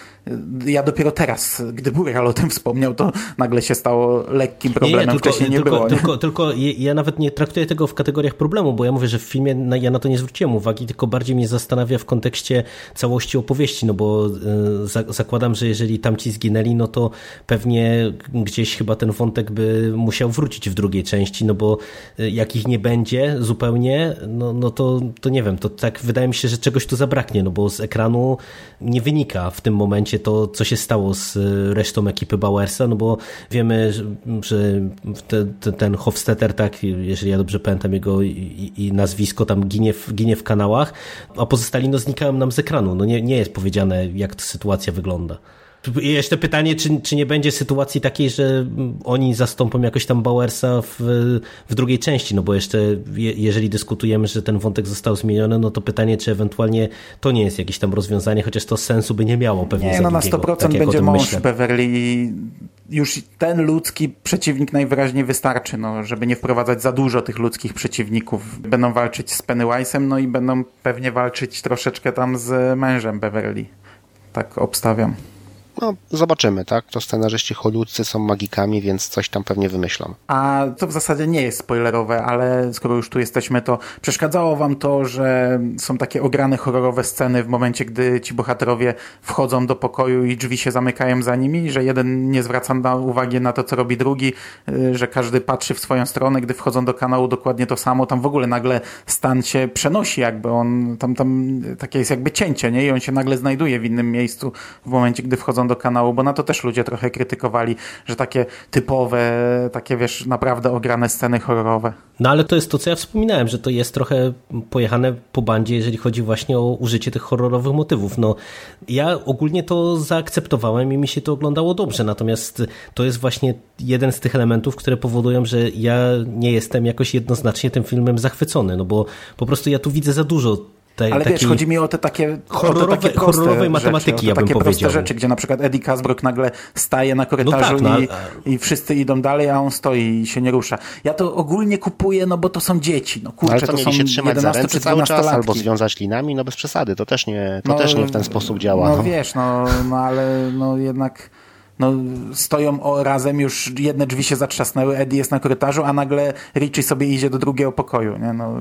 y, ja dopiero teraz, gdy Bural o tym wspomniał, to nagle się stało lekkim problemem, tylko, wcześniej nie tylko, było. Nie? Tylko, tylko ja nawet nie traktuję tego w kategoriach problemu, bo ja mówię, że w filmie ja na to nie zwróciłem uwagi, tylko bardziej mnie zastanawia w kontekście całości opowieści, no bo y, za, zakładam, że jeżeli tamci zginęli, no to pewnie gdzieś chyba ten wątek by musiał wrócić w drugiej części, no bo y, jak ich nie będzie zupełnie, no, no to, to nie wiem, to tak wydaje mi się, że czegoś tu zabraknie, no bo z ekranu nie wynika w tym momencie to, co się stało z y, resztą ekipy Bauersa, no bo wiemy, że, te, te, ten Hofstetter, tak, jeżeli ja dobrze pamiętam jego i, i nazwisko tam ginie w, ginie w kanałach, a pozostali no znikają nam z ekranu, no nie, nie jest powiedziane, jak ta sytuacja wygląda. Jeszcze pytanie, czy, czy nie będzie sytuacji takiej, że oni zastąpią jakoś tam Bauersa w, w drugiej części, no bo jeszcze je, jeżeli dyskutujemy, że ten wątek został zmieniony, no to pytanie, czy ewentualnie to nie jest jakieś tam rozwiązanie, chociaż to sensu by nie miało pewnie Nie, no na długiego, 100% tak będzie mąż myślę. Beverly i już ten ludzki przeciwnik najwyraźniej wystarczy, no, żeby nie wprowadzać za dużo tych ludzkich przeciwników. Będą walczyć z Pennywise'em, no i będą pewnie walczyć troszeczkę tam z mężem Beverly. Tak obstawiam. No, zobaczymy, tak? To scenarzyści hollywoodzcy są magikami, więc coś tam pewnie wymyślą. A to w zasadzie nie jest spoilerowe, ale skoro już tu jesteśmy, to przeszkadzało wam to, że są takie ograne horrorowe sceny w momencie, gdy ci bohaterowie wchodzą do pokoju i drzwi się zamykają za nimi, że jeden nie zwraca na uwagi na to, co robi drugi, y, że każdy patrzy w swoją stronę, gdy wchodzą do kanału dokładnie to samo. Tam w ogóle nagle stan się przenosi, jakby on, tam, tam takie jest jakby cięcie, nie? I on się nagle znajduje w innym miejscu w momencie, gdy wchodzą do kanału, bo na to też ludzie trochę krytykowali, że takie typowe, takie wiesz, naprawdę ograne sceny horrorowe. No ale to jest to, co ja wspominałem, że to jest trochę pojechane po bandzie, jeżeli chodzi właśnie o użycie tych horrorowych motywów. No, ja ogólnie to zaakceptowałem i mi się to oglądało dobrze, natomiast to jest właśnie jeden z tych elementów, które powodują, że ja nie jestem jakoś jednoznacznie tym filmem zachwycony, no bo po prostu ja tu widzę za dużo tej, Ale wiesz, chodzi mi o te takie horrorowe- o te takie proste horrorowej matematyki, rzeczy, ja te bym takie proste powiedział. rzeczy, gdzie na przykład Eddie Casbrook nagle staje na korytarzu No tak, no, i, a- i wszyscy idą dalej, a on stoi i się nie rusza. Ja to ogólnie kupuję, no bo to są dzieci. No kurczę, Ale to to, mieli są się trzymać za 11 ręce czy cały 12 czas, albo latki. związać linami, no bez przesady. To też nie, to też nie w ten sposób działa. No, No, wiesz, no, no ale no jednak no, stoją o, razem, już jedne drzwi się zatrzasnęły, Eddie jest na korytarzu, a nagle Richie sobie idzie do drugiego pokoju. Nie? No,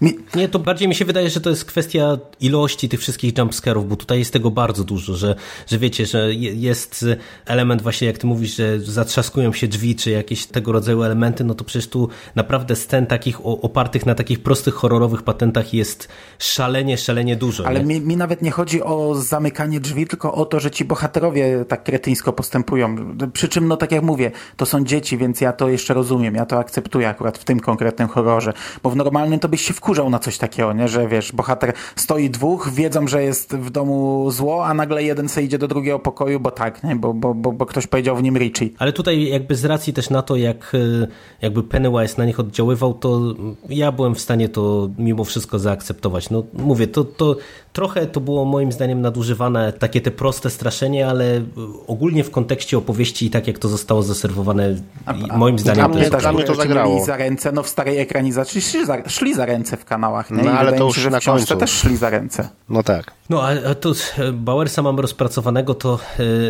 mi, Nie, to bardziej mi się wydaje, że to jest kwestia ilości tych wszystkich jumpscarów, bo tutaj jest tego bardzo dużo, że, że wiecie, że je- jest element właśnie, jak ty mówisz, że zatrzaskują się drzwi, czy jakieś tego rodzaju elementy, no to przecież tu naprawdę scen takich opartych na takich prostych horrorowych patentach jest szalenie, szalenie dużo. Ale mi, mi nawet nie chodzi o zamykanie drzwi, tylko o to, że ci bohaterowie tak kretyńsko postępują. Przy czym, no tak jak mówię, to są dzieci, więc ja to jeszcze rozumiem, ja to akceptuję akurat w tym konkretnym horrorze. Bo w normalnym to byś się wkurzał na coś takiego, nie? Że wiesz, bohater stoi dwóch, wiedzą, że jest w domu zło, a nagle jeden se idzie do drugiego pokoju, bo tak, nie? Bo, bo, bo, bo ktoś powiedział w nim Richie. Ale tutaj jakby z racji też na to, jak y, jakby Pennywise na nich oddziaływał, to ja byłem w stanie to mimo wszystko zaakceptować. No mówię, to, to trochę to było moim zdaniem nadużywane, takie te proste straszenie, ale ogólnie w kontekście opowieści i tak jak to zostało zaserwowane, i moim zdaniem to jest dla mnie to zagrało. Za ręce, no w starej ekranizacji szli za, szli za ręce w kanałach, nie? No, ale to już się, że na końcu. też szli za ręce. no tak. No, a, a tu e, Bauersa mamy rozpracowanego, to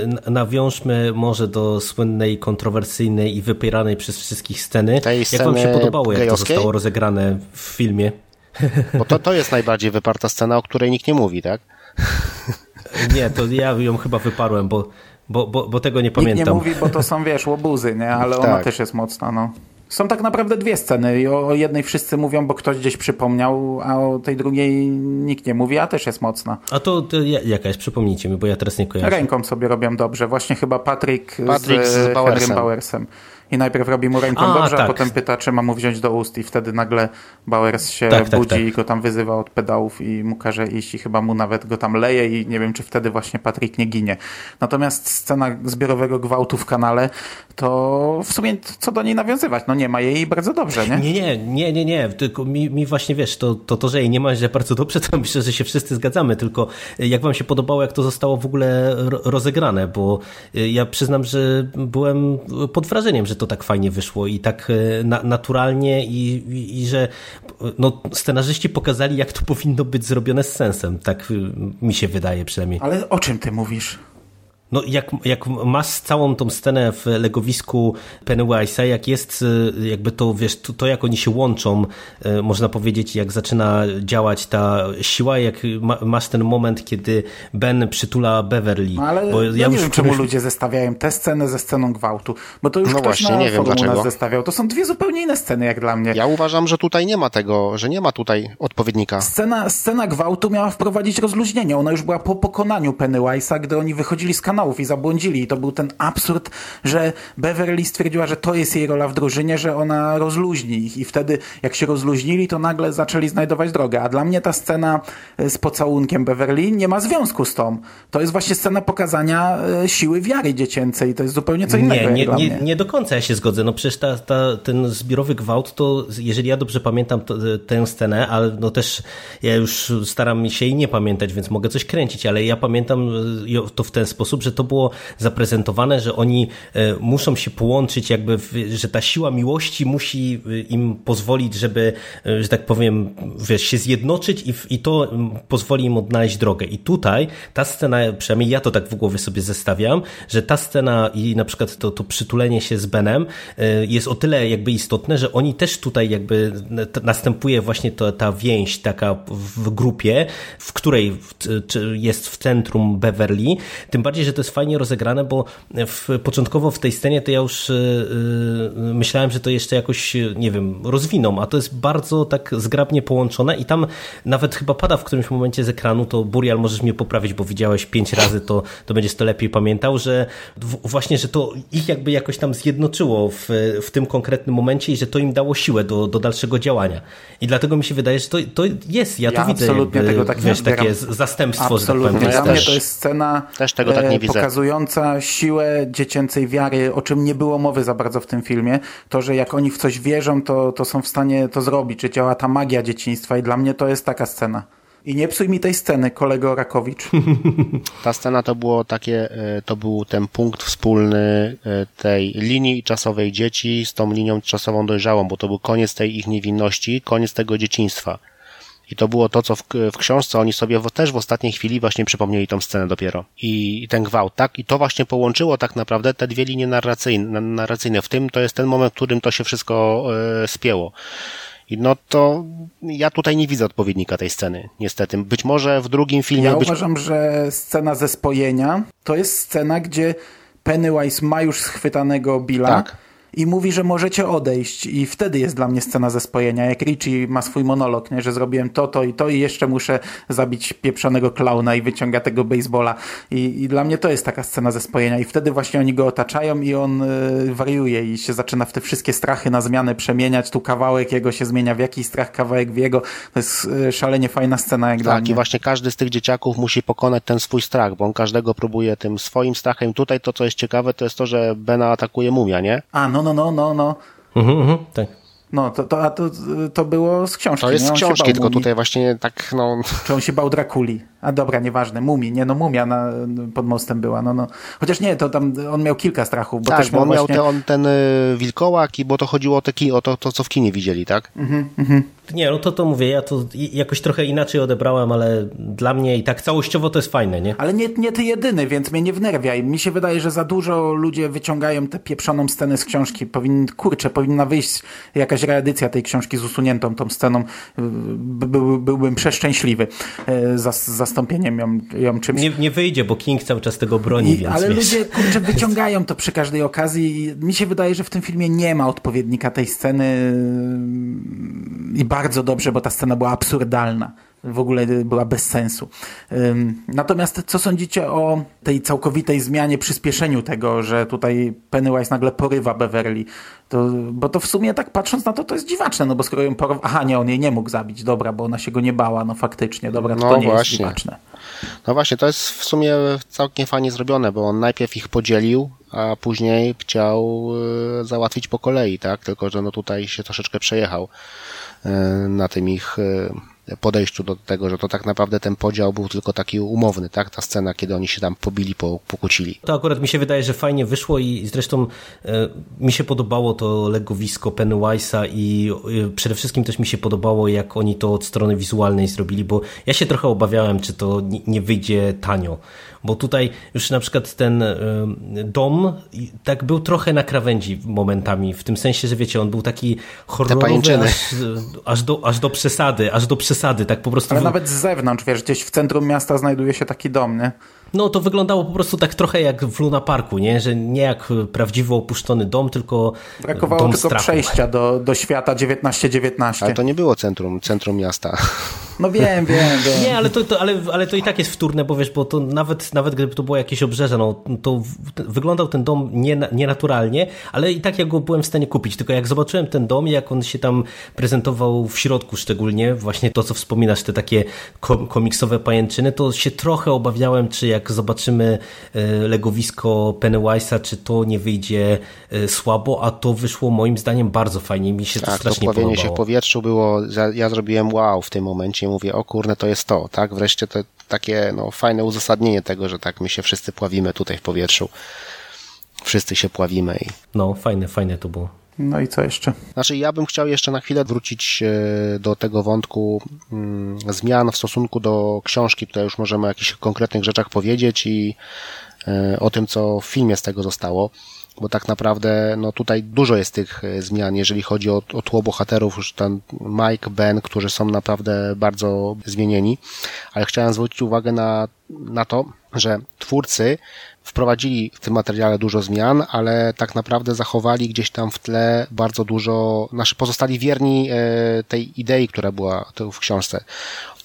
n- nawiążmy może do słynnej, kontrowersyjnej i wypieranej przez wszystkich sceny. Tej Jak wam się podobało, jak to zostało rozegrane w filmie? Bo to, to jest najbardziej wyparta scena, o której nikt nie mówi, tak? Nie, to ja ją chyba wyparłem, bo, bo, bo, bo tego nie pamiętam. Nikt nie mówi, bo to są, wiesz, łobuzy, nie? Ale ona Tak. też jest mocna, no. Są tak naprawdę dwie sceny i o jednej wszyscy mówią, bo ktoś gdzieś przypomniał, a o tej drugiej nikt nie mówi, a też jest mocna. A to, to ja- jaka jest? Przypomnijcie mi, bo ja teraz nie kojarzę. Ręką sobie robią dobrze. Właśnie chyba Patrick, Patrick z z, Bowersem. Henrym Bowersem. I najpierw robi mu ręką A, dobrze, a tak. potem pyta, czy ma mu wziąć do ust i wtedy nagle Bowers się Tak, tak, budzi tak. i go tam wyzywa od pedałów i mu każe iść i chyba mu nawet go tam leje i nie wiem, czy wtedy właśnie Patrick nie ginie. Natomiast scena zbiorowego gwałtu w kanale, to w sumie co do niej nawiązywać? No nie ma jej bardzo dobrze, nie? Nie, nie, nie, nie, nie, tylko mi, mi właśnie wiesz, to, to, to, że jej nie ma źle bardzo dobrze, to myślę, że się wszyscy zgadzamy, tylko jak wam się podobało, jak to zostało w ogóle ro- rozegrane, bo y, ja przyznam, że byłem pod wrażeniem, że to tak fajnie wyszło i tak y, na, naturalnie i, i, i że no, scenarzyści pokazali, jak to powinno być zrobione z sensem, tak y, mi się wydaje przynajmniej. Ale o czym ty mówisz? No, jak, jak masz całą tą scenę w legowisku Pennywise'a, jak jest y, jakby to, wiesz, to, to jak oni się łączą, y, można powiedzieć, jak zaczyna działać ta siła, jak ma, masz ten moment, kiedy Ben przytula Beverly. No, ale Bo ja nie wiem, czemu pomyśl- ludzie zestawiają tę scenę ze sceną gwałtu, bo to już No ktoś właśnie, na nie wiem dlaczego. nas zestawiał. To są dwie zupełnie inne sceny, jak dla mnie. Ja uważam, że tutaj nie ma tego, że nie ma tutaj odpowiednika. Scena, scena gwałtu miała wprowadzić rozluźnienie. Ona już była po pokonaniu Pennywise'a, gdy oni wychodzili z kanałów i zabłądzili. I to był ten absurd, że Beverly stwierdziła, że to jest jej rola w drużynie, że ona rozluźni ich. I wtedy, jak się rozluźnili, to nagle zaczęli znajdować drogę. A dla mnie ta scena e, z pocałunkiem Beverly nie ma związku z tą. To jest właśnie scena pokazania e, siły wiary dziecięcej. To jest zupełnie co innego Nie, nie, nie, nie do końca ja się zgodzę. No przecież ta, ta, ten zbiorowy gwałt, to jeżeli ja dobrze pamiętam to, tę scenę, ale no też ja już staram się jej nie pamiętać, więc mogę coś kręcić, ale ja pamiętam e, to w ten sposób, że to było zaprezentowane, że oni e, muszą się połączyć, jakby, że ta siła miłości musi e, im pozwolić, żeby, e, że tak powiem, wiesz, się zjednoczyć i, i to pozwoli im odnaleźć drogę. I tutaj ta scena, przynajmniej ja to tak w głowie sobie zestawiam, że ta scena i na przykład to, to przytulenie się z Benem jest o tyle jakby istotne, że oni też tutaj jakby następuje właśnie to, ta więź taka w grupie, w której jest w centrum Beverly, tym bardziej, że to jest fajnie rozegrane, bo w, początkowo w tej scenie to ja już e, e, myślałem, że to jeszcze jakoś, e, nie wiem, rozwiną, a to jest bardzo tak zgrabnie połączone i tam nawet chyba pada w którymś momencie z ekranu, to Burial możesz mnie poprawić, bo widziałeś pięć razy, to, to będziesz to lepiej pamiętał, że w, właśnie, że to ich jakby jakoś tam zjednoczyło w, w tym konkretnym momencie i że to im dało siłę do, do dalszego działania. I dlatego mi się wydaje, że to, to jest, ja, Ja to widzę, absolutnie jakby, tego tak nie wiesz, odbieram. takie zastępstwo, że tak Absolutnie. powiem. Ja Dla mnie też. to jest scena Też tego tak nie widzę. pokazująca siłę dziecięcej wiary, o czym nie było mowy za bardzo w tym filmie. To, że jak oni w coś wierzą, to, to są w stanie to zrobić, że działa ta magia dzieciństwa i dla mnie to jest taka scena. I nie psuj mi tej sceny, kolego Rakowicz. Ta scena to było takie, e, to był ten punkt wspólny e, tej linii czasowej dzieci z tą linią czasową dojrzałą, bo to był koniec tej ich niewinności, koniec tego dzieciństwa. I to było to, co w, w książce oni sobie w, też w ostatniej chwili właśnie przypomnieli tą scenę dopiero. I, I ten gwałt, tak? I to właśnie połączyło tak naprawdę te dwie linie narracyjne. narracyjne. W tym to jest ten moment, w którym to się wszystko e, spięło. I no to ja tutaj nie widzę odpowiednika tej sceny, niestety. Być może w drugim filmie... Ja być... uważam, że scena ze spojenia to jest scena, gdzie Pennywise ma już schwytanego Billa Tak. I mówi, że możecie odejść i wtedy jest dla mnie scena ze spojenia, jak Richie ma swój monolog, nie? że zrobiłem to, to i to i jeszcze muszę zabić pieprzonego klauna i wyciąga tego baseballa I, i dla mnie to jest taka scena ze spojenia i wtedy właśnie oni go otaczają i on y, wariuje i się zaczyna w te wszystkie strachy na zmianę przemieniać, tu kawałek jego się zmienia w jakiś strach, kawałek w jego, to jest y, szalenie fajna scena jak dla Tak, mnie. i właśnie każdy z tych dzieciaków musi pokonać ten swój strach, bo on każdego próbuje tym swoim strachem. Tutaj to, co jest ciekawe, to jest to, że Bena atakuje mumia, nie? A, no, no, no, no, no. Mhm, mhm, tak. No, to, to, a to, to było z książki. To jest nie? z książki, tylko mumii. tutaj właśnie tak, no... Czy on się bał Drakuli? A dobra, nieważne, mumii, nie no, mumia na, pod mostem była, no, no. Chociaż nie, to tam on miał kilka strachów, bo tak, też bo miał on miał właśnie... te, on, ten y, wilkołak i bo to chodziło o, te ki, o to, to, co w kinie widzieli, tak? Mhm, mhm. Nie, no to to mówię, ja to jakoś trochę inaczej odebrałem, ale dla mnie i tak całościowo to jest fajne, nie? Ale nie, nie ty jedyny, więc mnie nie wnerwiaj. Mi się wydaje, że za dużo ludzie wyciągają tę pieprzoną scenę z książki. Powin, kurczę, powinna wyjść jakaś reedycja tej książki z usuniętą tą sceną. By, by, byłbym przeszczęśliwy e, za, z zastąpieniem ją, ją czymś. Nie, nie wyjdzie, bo King cały czas tego broni, I, więc ale wiesz. ludzie kurczę, wyciągają to przy każdej okazji. I Mi się wydaje, że w tym filmie nie ma odpowiednika tej sceny i bardzo dobrze, bo ta scena była absurdalna. W ogóle była bez sensu. Natomiast co sądzicie o tej całkowitej zmianie, przyspieszeniu tego, że tutaj Pennywise nagle porywa Beverly? To, bo to w sumie tak patrząc na to, to jest dziwaczne, no bo skoro ją porwał... Aha, nie, on jej nie mógł zabić, dobra, bo ona się go nie bała, no faktycznie, dobra, to, No to nie właśnie. jest dziwaczne. No właśnie, to jest w sumie całkiem fajnie zrobione, bo on najpierw ich podzielił, a później chciał e, załatwić po kolei, tak? Tylko, że no tutaj się troszeczkę przejechał na tym ich e, podejściu do tego, że to tak naprawdę ten podział był tylko taki umowny, tak? Ta scena, kiedy oni się tam pobili, po, pokłócili. To akurat mi się wydaje, że fajnie wyszło i zresztą e, mi się podobało to legowisko Pennywise'a i e, przede wszystkim też mi się podobało, jak oni to od strony wizualnej zrobili, bo ja się trochę obawiałem, czy to nie wyjdzie tanio. Bo tutaj już na przykład ten e, dom tak był trochę na krawędzi momentami, w tym sensie, że wiecie, on był taki horrorowy aż, aż, do, aż do przesady, aż do przesady, tak po prostu... Ale nawet z zewnątrz, wiesz, gdzieś w centrum miasta znajduje się taki dom, nie? No to wyglądało po prostu tak trochę jak w Luna Parku, nie? Że nie jak prawdziwy opuszczony dom, tylko Brakowało dom tylko strachu. przejścia do, do świata 1919. Ale to nie było centrum, centrum miasta. No wiem, wiem, wiem. Nie, ale to, to, ale, ale to i tak jest wtórne, bo wiesz, bo to nawet, nawet gdyby to było jakieś obrzeże, no to w, wyglądał ten dom nie, nienaturalnie, ale i tak ja go byłem w stanie kupić. Tylko jak zobaczyłem ten dom, jak on się tam prezentował w środku szczególnie, właśnie to, co wspominasz, te takie kom, komiksowe pajęczyny, to się trochę obawiałem, czy jak zobaczymy e, legowisko Pennywise'a, czy to nie wyjdzie e, słabo, a to wyszło moim zdaniem bardzo fajnie. Mi się to Tak, to strasznie pławienie podobało. się w powietrzu było, ja, ja zrobiłem wow w tym momencie, mówię, o kurne, to jest to, tak? Wreszcie to takie no, fajne uzasadnienie tego, że tak my się wszyscy pławimy tutaj w powietrzu. Wszyscy się pławimy i No, fajne, fajne to było. No i co jeszcze? Znaczy, ja bym chciał jeszcze na chwilę wrócić e, do tego wątku mm, zmian w stosunku do książki. Tutaj już możemy o jakichś konkretnych rzeczach powiedzieć i e, o tym, co w filmie z tego zostało. Bo tak naprawdę, no tutaj dużo jest tych e, zmian, jeżeli chodzi o, o tło bohaterów, już ten Mike, Ben, którzy są naprawdę bardzo zmienieni. Ale chciałem zwrócić uwagę na, na to, że twórcy wprowadzili w tym materiale dużo zmian, ale tak naprawdę zachowali gdzieś tam w tle bardzo dużo, znaczy pozostali wierni e, tej idei, która była w książce.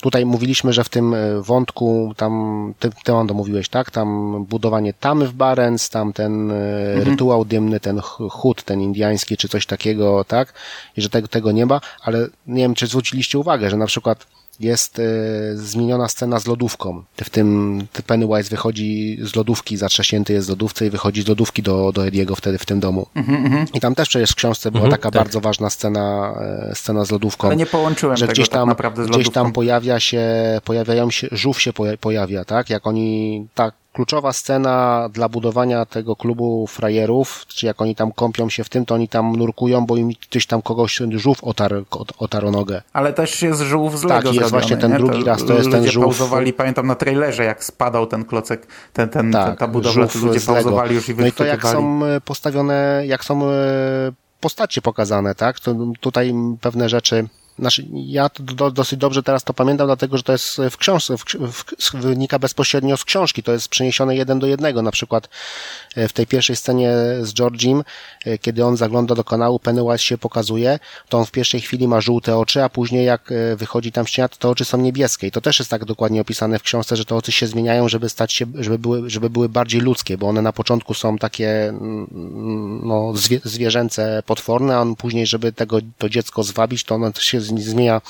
Tutaj mówiliśmy, że w tym e, wątku, tam, ty, ty Ondo mówiłeś, tak? Tam budowanie tamy w Barents, tam ten e, rytuał dymny, ten ch- chód, ten indiański, czy coś takiego, tak? I że tego, tego nie ma, ale nie wiem, czy zwróciliście uwagę, że na przykład jest e, zmieniona scena z lodówką. W tym ty- Pennywise wychodzi z lodówki, zatrzaśnięty jest z lodówce i wychodzi z lodówki do, do Ediego wtedy w tym domu. I tam też przecież w książce była taka tak. bardzo ważna scena, e, scena z lodówką. Ale nie połączyłem że tego gdzieś tak tam, naprawdę z gdzieś lodówką. tam pojawia się, pojawiają się, żółw się poja- pojawia, tak? Jak oni, tak, kluczowa scena dla budowania tego klubu frajerów, czy jak oni tam kąpią się w tym, to oni tam nurkują, bo im gdzieś tam kogoś żółw otarł, otarł nogę. Ale też jest żółw z Tak, Lego jest zrobiony, właśnie ten nie? drugi raz, to jest ten żółw- pauzowali, pamiętam na trailerze, jak spadał ten klocek, ten, ten, ten, ta budowla, to ludzie pauzowali już i No i to jak są e, postawione, jak są e, postacie pokazane, tak? To tutaj pewne rzeczy znaczy, ja to do, dosyć dobrze teraz to pamiętam, dlatego że to jest w książce, w, w, wynika bezpośrednio z książki, to jest przeniesione jeden do jednego. Na przykład e, w tej pierwszej scenie z Georgiem, e, kiedy on zagląda do kanału, Pennywise się pokazuje, to on w pierwszej chwili ma żółte oczy, a później jak e, wychodzi tam ściana, to te oczy są niebieskie. I to też jest tak dokładnie opisane w książce, że te oczy się zmieniają, żeby stać się, żeby były, żeby były bardziej ludzkie, bo one na początku są takie mm, no, zwie, zwierzęce, potworne, a on później, żeby tego, to dziecko zwabić, to ono się zmienia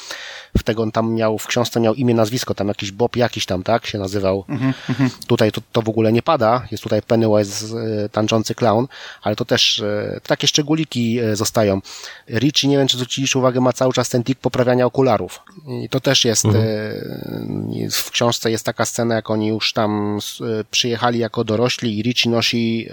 w tego, on tam miał, w książce miał imię, nazwisko, tam jakiś Bob jakiś tam, tak, się nazywał. Tutaj to, to w ogóle nie pada, jest tutaj Pennywise e, tańczący clown, ale to też e, takie szczególiki e, zostają. Richie, nie wiem, czy zwróciliście uwagę, ma cały czas ten tik poprawiania okularów. I to też jest, e, w książce jest taka scena, jak oni już tam przyjechali jako dorośli i Richie nosi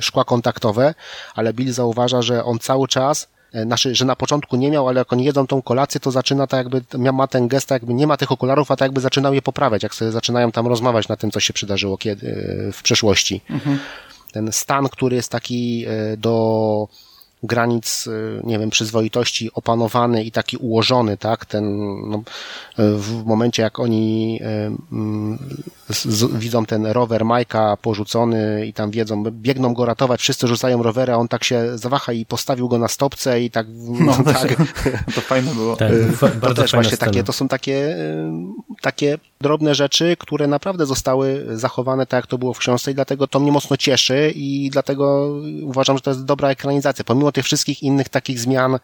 szkła kontaktowe, ale Bill zauważa, że on cały czas znaczy, że na początku nie miał, ale jak oni jedzą tą kolację, to zaczyna tak jakby, ma ten gest, tak jakby nie ma tych okularów, a tak jakby zaczynał je poprawiać, jak sobie zaczynają tam rozmawiać na tym, co się przydarzyło kiedy, e, w przeszłości. Ten stan, który jest taki e, do granic, y, nie wiem, przyzwoitości opanowany i taki ułożony, tak, ten, no, w momencie jak oni y, mm, z, z, widzą ten rower Majka porzucony i tam wiedzą, biegną go ratować, wszyscy rzucają rowery, a on tak się zawaha i postawił go na stopce i tak, No, no, tak. To fajne było. Tak, To bardzo też właśnie scena. takie, to są takie, y, takie drobne rzeczy, które naprawdę zostały zachowane tak, jak to było w książce i dlatego to mnie mocno cieszy i dlatego uważam, że to jest dobra ekranizacja. Pomimo tych wszystkich innych takich zmian,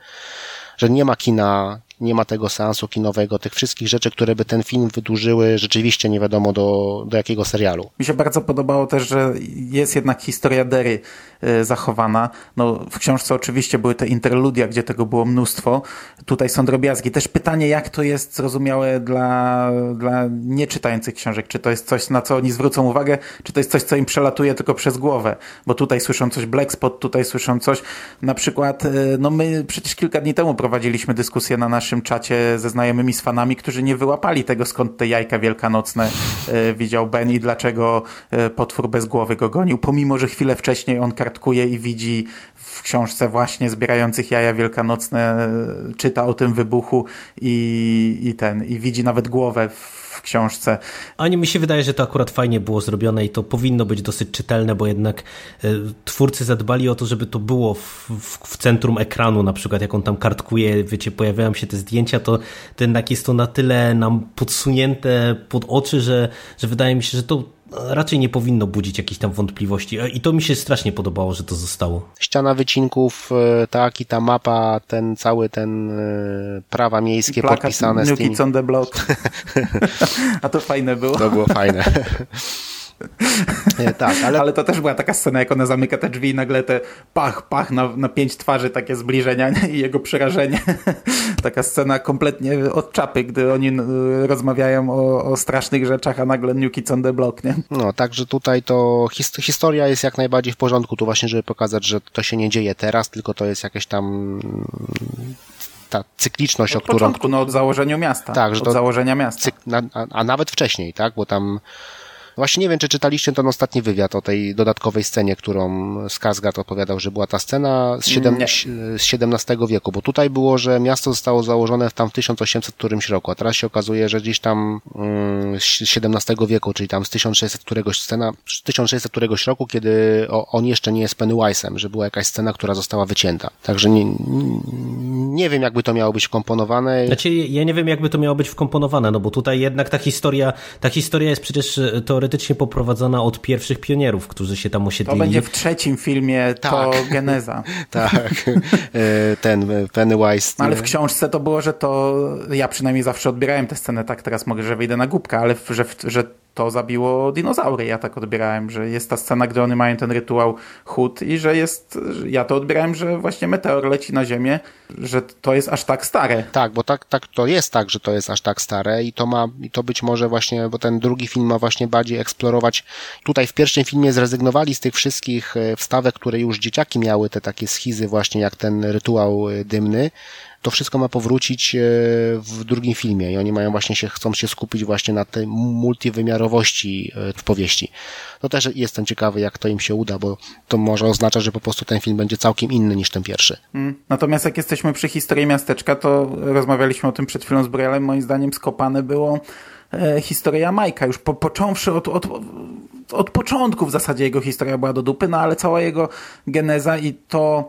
że nie ma kina, nie ma tego seansu kinowego, tych wszystkich rzeczy, które by ten film wydłużyły, rzeczywiście nie wiadomo do, do jakiego serialu. Mi się bardzo podobało też, że jest jednak historia Dery y, zachowana. No, w książce oczywiście były te interludia, gdzie tego było mnóstwo. Tutaj są drobiazgi. Też pytanie, jak to jest zrozumiałe dla, dla nieczytających książek. Czy to jest coś, na co oni zwrócą uwagę, czy to jest coś, co im przelatuje tylko przez głowę. Bo tutaj słyszą coś Black Spot, tutaj słyszą coś. Na przykład, y, no my przecież kilka dni temu prowadziliśmy dyskusję na naszym czacie ze znajomymi z fanami, którzy nie wyłapali tego, skąd te jajka wielkanocne y, widział Ben i dlaczego y, potwór bez głowy go gonił, pomimo, że chwilę wcześniej on kartkuje i widzi w książce właśnie zbierających jaja wielkanocne, y, czyta o tym wybuchu i, i ten, i widzi nawet głowę w książce. Ani mi się wydaje, że to akurat fajnie było zrobione i to powinno być dosyć czytelne, bo jednak e, twórcy zadbali o to, żeby to było w, w, w centrum ekranu, na przykład jak on tam kartkuje, wiecie, pojawiają się te zdjęcia, to, to jednak jest to na tyle nam podsunięte pod oczy, że, że wydaje mi się, że to raczej nie powinno budzić jakichś tam wątpliwości. E, I to mi się strasznie podobało, że to zostało. Ściana wycinków, tak, i ta mapa, ten cały ten e, prawa miejskie Plakat podpisane z New tymi... Kids on the Block. A to fajne było. To było fajne. Nie, tak, ale, Ale to też była taka scena, jak ona zamyka te drzwi i nagle te pach, pach na, na pięć twarzy, takie zbliżenia nie? i jego przerażenie. taka scena kompletnie od czapy, gdy oni y, rozmawiają o, o strasznych rzeczach, a nagle New Kids on the Block, nie? no, także tutaj to his, historia jest jak najbardziej w porządku, tu właśnie, żeby pokazać, że to się nie dzieje teraz, tylko to jest jakieś tam mm, ta cykliczność, Od o którą... początku, no od założenia miasta. Tak, że od założenia miasta. Cyk, na, a, a nawet wcześniej, tak, bo tam Właśnie nie wiem, czy czytaliście ten ostatni wywiad o tej dodatkowej scenie, którą Skarsgård opowiadał, że była ta scena z, siedem, Nie. z XVII wieku, bo tutaj było, że miasto zostało założone w tam w 1800 którymś roku, a teraz się okazuje, że gdzieś tam mm, z XVII wieku, czyli tam z 1600 któregoś scena, z 1600 któregoś roku, kiedy o, on jeszcze nie jest Pennywise'em, że była jakaś scena, która została wycięta. Także nie, nie wiem, jakby to miało być komponowane. Znaczy, ja nie wiem, jakby to miało być wkomponowane, no bo tutaj jednak ta historia, ta historia jest przecież e, teoretycznie poprowadzona od pierwszych pionierów, którzy się tam To osiedlili. będzie w trzecim filmie, to Tak. geneza. Tak, E, ten e, Pennywise. No, ale w książce to było, że to, ja przynajmniej zawsze odbierałem tę scenę tak, teraz mogę, że wyjdę na głupkę, ale że, że to zabiło dinozaury. Ja tak odbierałem, że jest ta scena, gdy one mają ten rytuał chód i że jest, ja to odbierałem, że właśnie meteor leci na ziemię, że to jest aż tak stare. Tak, bo tak, tak to jest tak, że to jest aż tak stare i to ma, i to być może właśnie, bo ten drugi film ma właśnie bardziej eksplorować. Tutaj w pierwszym filmie zrezygnowali z tych wszystkich e, wstawek, które już dzieciaki miały, te takie schizy właśnie jak ten rytuał e, dymny. To wszystko ma powrócić e, w drugim filmie i oni mają właśnie się, chcą się skupić właśnie na tej multiwymiarowości e, w powieści. No też jestem ciekawy, jak to im się uda, bo to może oznaczać, że po prostu ten film będzie całkiem inny niż ten pierwszy. Mm. Natomiast jak jesteśmy przy historii miasteczka, to rozmawialiśmy o tym przed chwilą z Brielem, moim zdaniem skopane było e, historia Majka, już po, począwszy od, od, od początku w zasadzie jego historia była do dupy, no ale cała jego geneza i to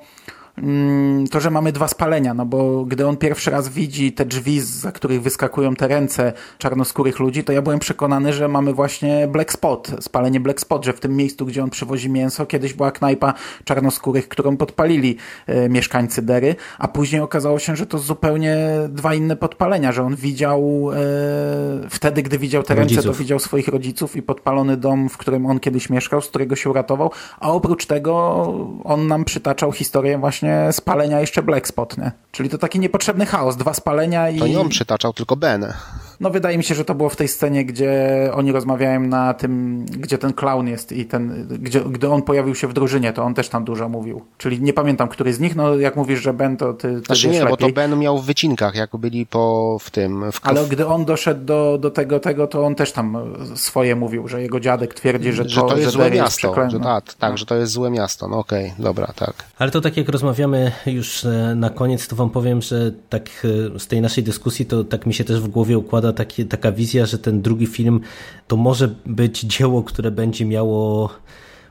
to, że mamy dwa spalenia, no bo gdy on pierwszy raz widzi te drzwi, za których wyskakują te ręce czarnoskórych ludzi, to ja byłem przekonany, że mamy właśnie Black Spot, spalenie Black Spot, że w tym miejscu, gdzie on przywozi mięso, kiedyś była knajpa czarnoskórych, którą podpalili e, mieszkańcy Dery, a później okazało się, że to zupełnie dwa inne podpalenia, że on widział e, wtedy, gdy widział te ręce, to Rodziców. widział swoich rodziców i podpalony dom, w którym on kiedyś mieszkał, z którego się uratował, a oprócz tego on nam przytaczał historię właśnie spalenia jeszcze Black Spot, nie? Czyli to taki niepotrzebny chaos, dwa spalenia i... To nie on przytaczał, tylko Ben. No wydaje mi się, że to było w tej scenie, gdzie oni rozmawiają na tym, gdzie ten clown jest i ten, gdzie, gdy on pojawił się w drużynie, to on też tam dużo mówił. Czyli nie pamiętam, który z nich, no jak mówisz, że Ben, to ty, ty Znaczy nie, bo lepiej. to Ben miał w wycinkach, jak byli po w tym. W, Ale gdy on doszedł do, do tego, tego, to on też tam swoje mówił, że jego dziadek twierdzi, że to, że to jest złe Derry miasto. przeklęte. Że, tak, tak, że to jest złe miasto. No okej, dobra, tak. Ale to tak jak rozmawiamy już e, na koniec, to wam powiem, że tak e, z tej naszej dyskusji to tak mi się też w głowie układa takie, taka wizja, że ten drugi film to może być dzieło, które będzie miało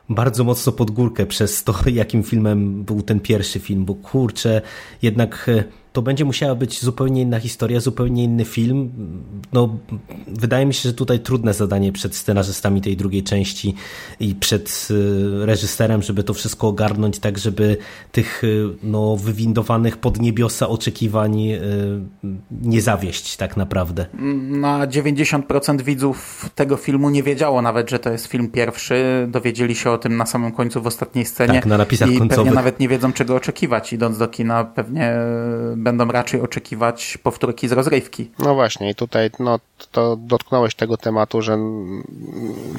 bardzo mocno pod górkę przez to, jakim filmem był ten pierwszy film, bo kurczę, jednak e, to będzie musiała być zupełnie inna historia, zupełnie inny film. No, wydaje mi się, że tutaj trudne zadanie przed scenarzystami tej drugiej części i przed e, reżyserem, żeby to wszystko ogarnąć tak, żeby tych e, no, wywindowanych pod niebiosa oczekiwań e, nie zawieść tak naprawdę. Na 90% widzów tego filmu nie wiedziało nawet, że to jest film pierwszy. Dowiedzieli się o tym na samym końcu w ostatniej scenie. Tak, na napisach I końcowych. pewnie nawet nie wiedzą, czego oczekiwać. Idąc do kina, pewnie będą raczej oczekiwać powtórki z rozrywki. No właśnie, i tutaj no, to dotknąłeś tego tematu, że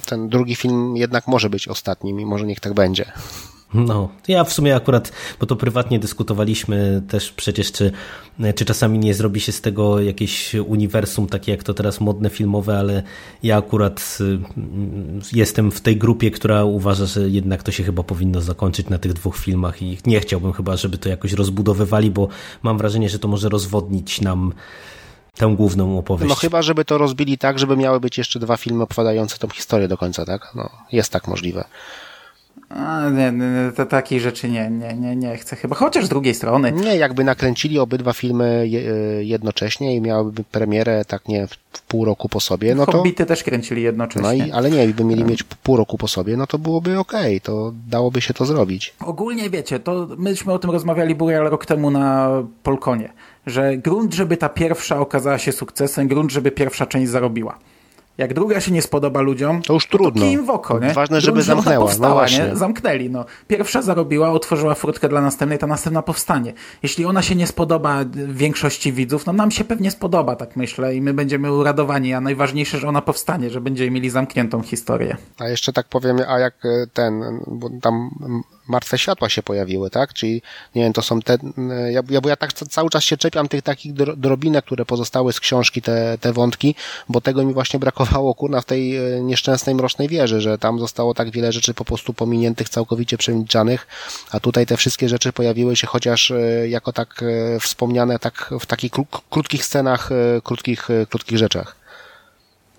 ten drugi film jednak może być ostatnim i może niech tak będzie. No, ja w sumie akurat, bo to prywatnie dyskutowaliśmy też przecież, czy, czy czasami nie zrobi się z tego jakieś uniwersum, takie jak to teraz modne filmowe, ale ja akurat y, jestem w tej grupie, która uważa, że jednak to się chyba powinno zakończyć na tych dwóch filmach i nie chciałbym chyba, żeby to jakoś rozbudowywali, bo mam wrażenie, że to może rozwodnić nam tę główną opowieść. No chyba, żeby to rozbili tak, żeby miały być jeszcze dwa filmy opowiadające tą historię do końca, tak? No, jest tak możliwe. A, nie, nie, to takiej rzeczy nie, nie, nie, nie chcę chyba. Chociaż z drugiej strony, Nie, jakby nakręcili obydwa filmy e, jednocześnie i miałyby premierę tak nie w, pół roku po sobie, no to... Hobbity też kręcili jednocześnie. No i, ale nie, by mieli mieć pół roku po sobie, no to byłoby okej, to dałoby się to zrobić. Ogólnie wiecie, to myśmy o tym rozmawiali Burial rok temu na Polkonie, że grunt, żeby ta pierwsza okazała się sukcesem, grunt, żeby pierwsza część zarobiła. Jak druga się nie spodoba ludziom, To już to trudno. kij im w oko, nie? Ważne, żeby zamknęła, no Powstała, właśnie. nie? Zamknęli, no. Pierwsza zarobiła, otworzyła furtkę dla następnej, ta następna powstanie. Jeśli ona się nie spodoba większości widzów, no nam się pewnie spodoba, tak myślę, i my będziemy uradowani, a najważniejsze, że ona powstanie, że będziemy mieli zamkniętą historię. A jeszcze tak powiem, a jak e, ten, bo tam martwe światła się pojawiły, tak? Czyli, nie wiem, to są te, e, ja, ja, bo ja tak ca- cały czas się czepiam tych takich dro- drobinek, które pozostały z książki, te, te wątki, bo tego mi właśnie brakowało, kurna, w tej e, nieszczęsnej Mrocznej Wieży, że tam zostało tak wiele rzeczy po prostu pominiętych, całkowicie przemilczanych, a tutaj te wszystkie rzeczy pojawiły się chociaż e, jako tak wspomniane tak w takich kró- krótkich scenach, krótkich, krótkich rzeczach.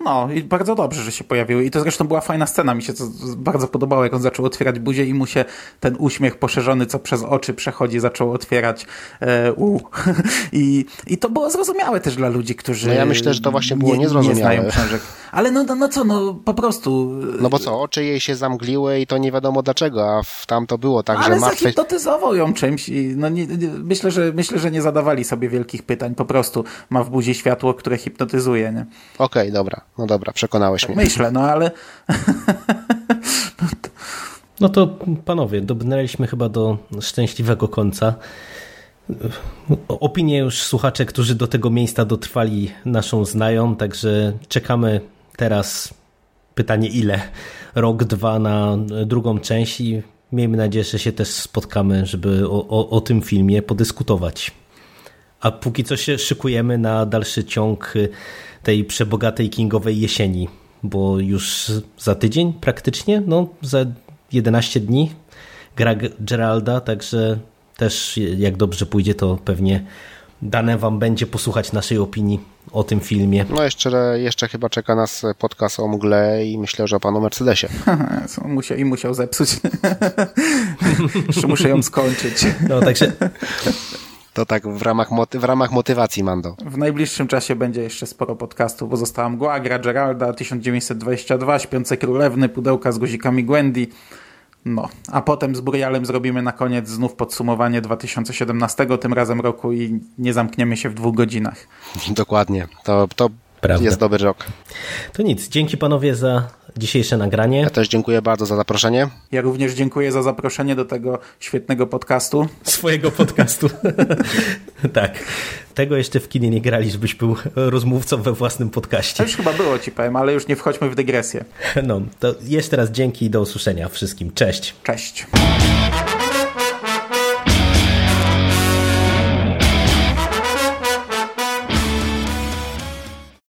No i bardzo dobrze, że się pojawiły. I to zresztą była fajna scena. Mi się to bardzo podobało, jak on zaczął otwierać buzię i mu się ten uśmiech poszerzony, co przez oczy przechodzi, zaczął otwierać e, u. I, I to było zrozumiałe też dla ludzi, którzy No ja myślę, że to właśnie było nie, niezrozumiałe. nie znają książek. Ale no, no, no co, no po prostu... No bo co, oczy jej się zamgliły i to nie wiadomo dlaczego, a w tam to było tak, że ale martwe... zahipnotyzował ją czymś i no nie, nie, myślę, że, myślę, że nie zadawali sobie wielkich pytań. Po prostu ma w buzi światło, które hipnotyzuje, nie? Okej, dobra, no dobra, przekonałeś mnie. Myślę, no ale... No to panowie, dobrnęliśmy chyba do szczęśliwego końca. Opinie już słuchacze, którzy do tego miejsca dotrwali, naszą znają, także czekamy teraz pytanie ile? Rok, dwa na drugą część i miejmy nadzieję, że się też spotkamy, żeby o, o, o tym filmie podyskutować. A póki co się szykujemy na dalszy ciąg tej przebogatej kingowej jesieni, bo już za tydzień praktycznie, no za 11 dni gra Geralda, także też jak dobrze pójdzie, to pewnie dane wam będzie posłuchać naszej opinii o tym filmie. No jeszcze, jeszcze chyba czeka nas podcast o mgle i myślę, że o panu Mercedesie. Musiał, I musiał zepsuć. Jeszcze muszę ją skończyć. No także To tak w ramach, moty- w ramach motywacji, Mando. W najbliższym czasie będzie jeszcze sporo podcastów, bo została Mgła, Gra Geralda, 1922, Śpiące Królewny, Pudełka z guzikami Gwendy. No, a potem z Burialem zrobimy na koniec znów podsumowanie 2017, tym razem roku i nie zamkniemy się w dwóch godzinach. Dokładnie. To, to Prawda. jest dobry rok. To nic, dzięki panowie za dzisiejsze nagranie. Ja też dziękuję bardzo za zaproszenie. Ja również dziękuję za zaproszenie do tego świetnego podcastu. Swojego podcastu. tak. Tego jeszcze w kinie nie grali, żebyś był rozmówcą we własnym To podcaście. już chyba było ci powiem, ale już nie wchodźmy w dygresję. No, to jeszcze raz dzięki i do usłyszenia wszystkim. Cześć. Cześć.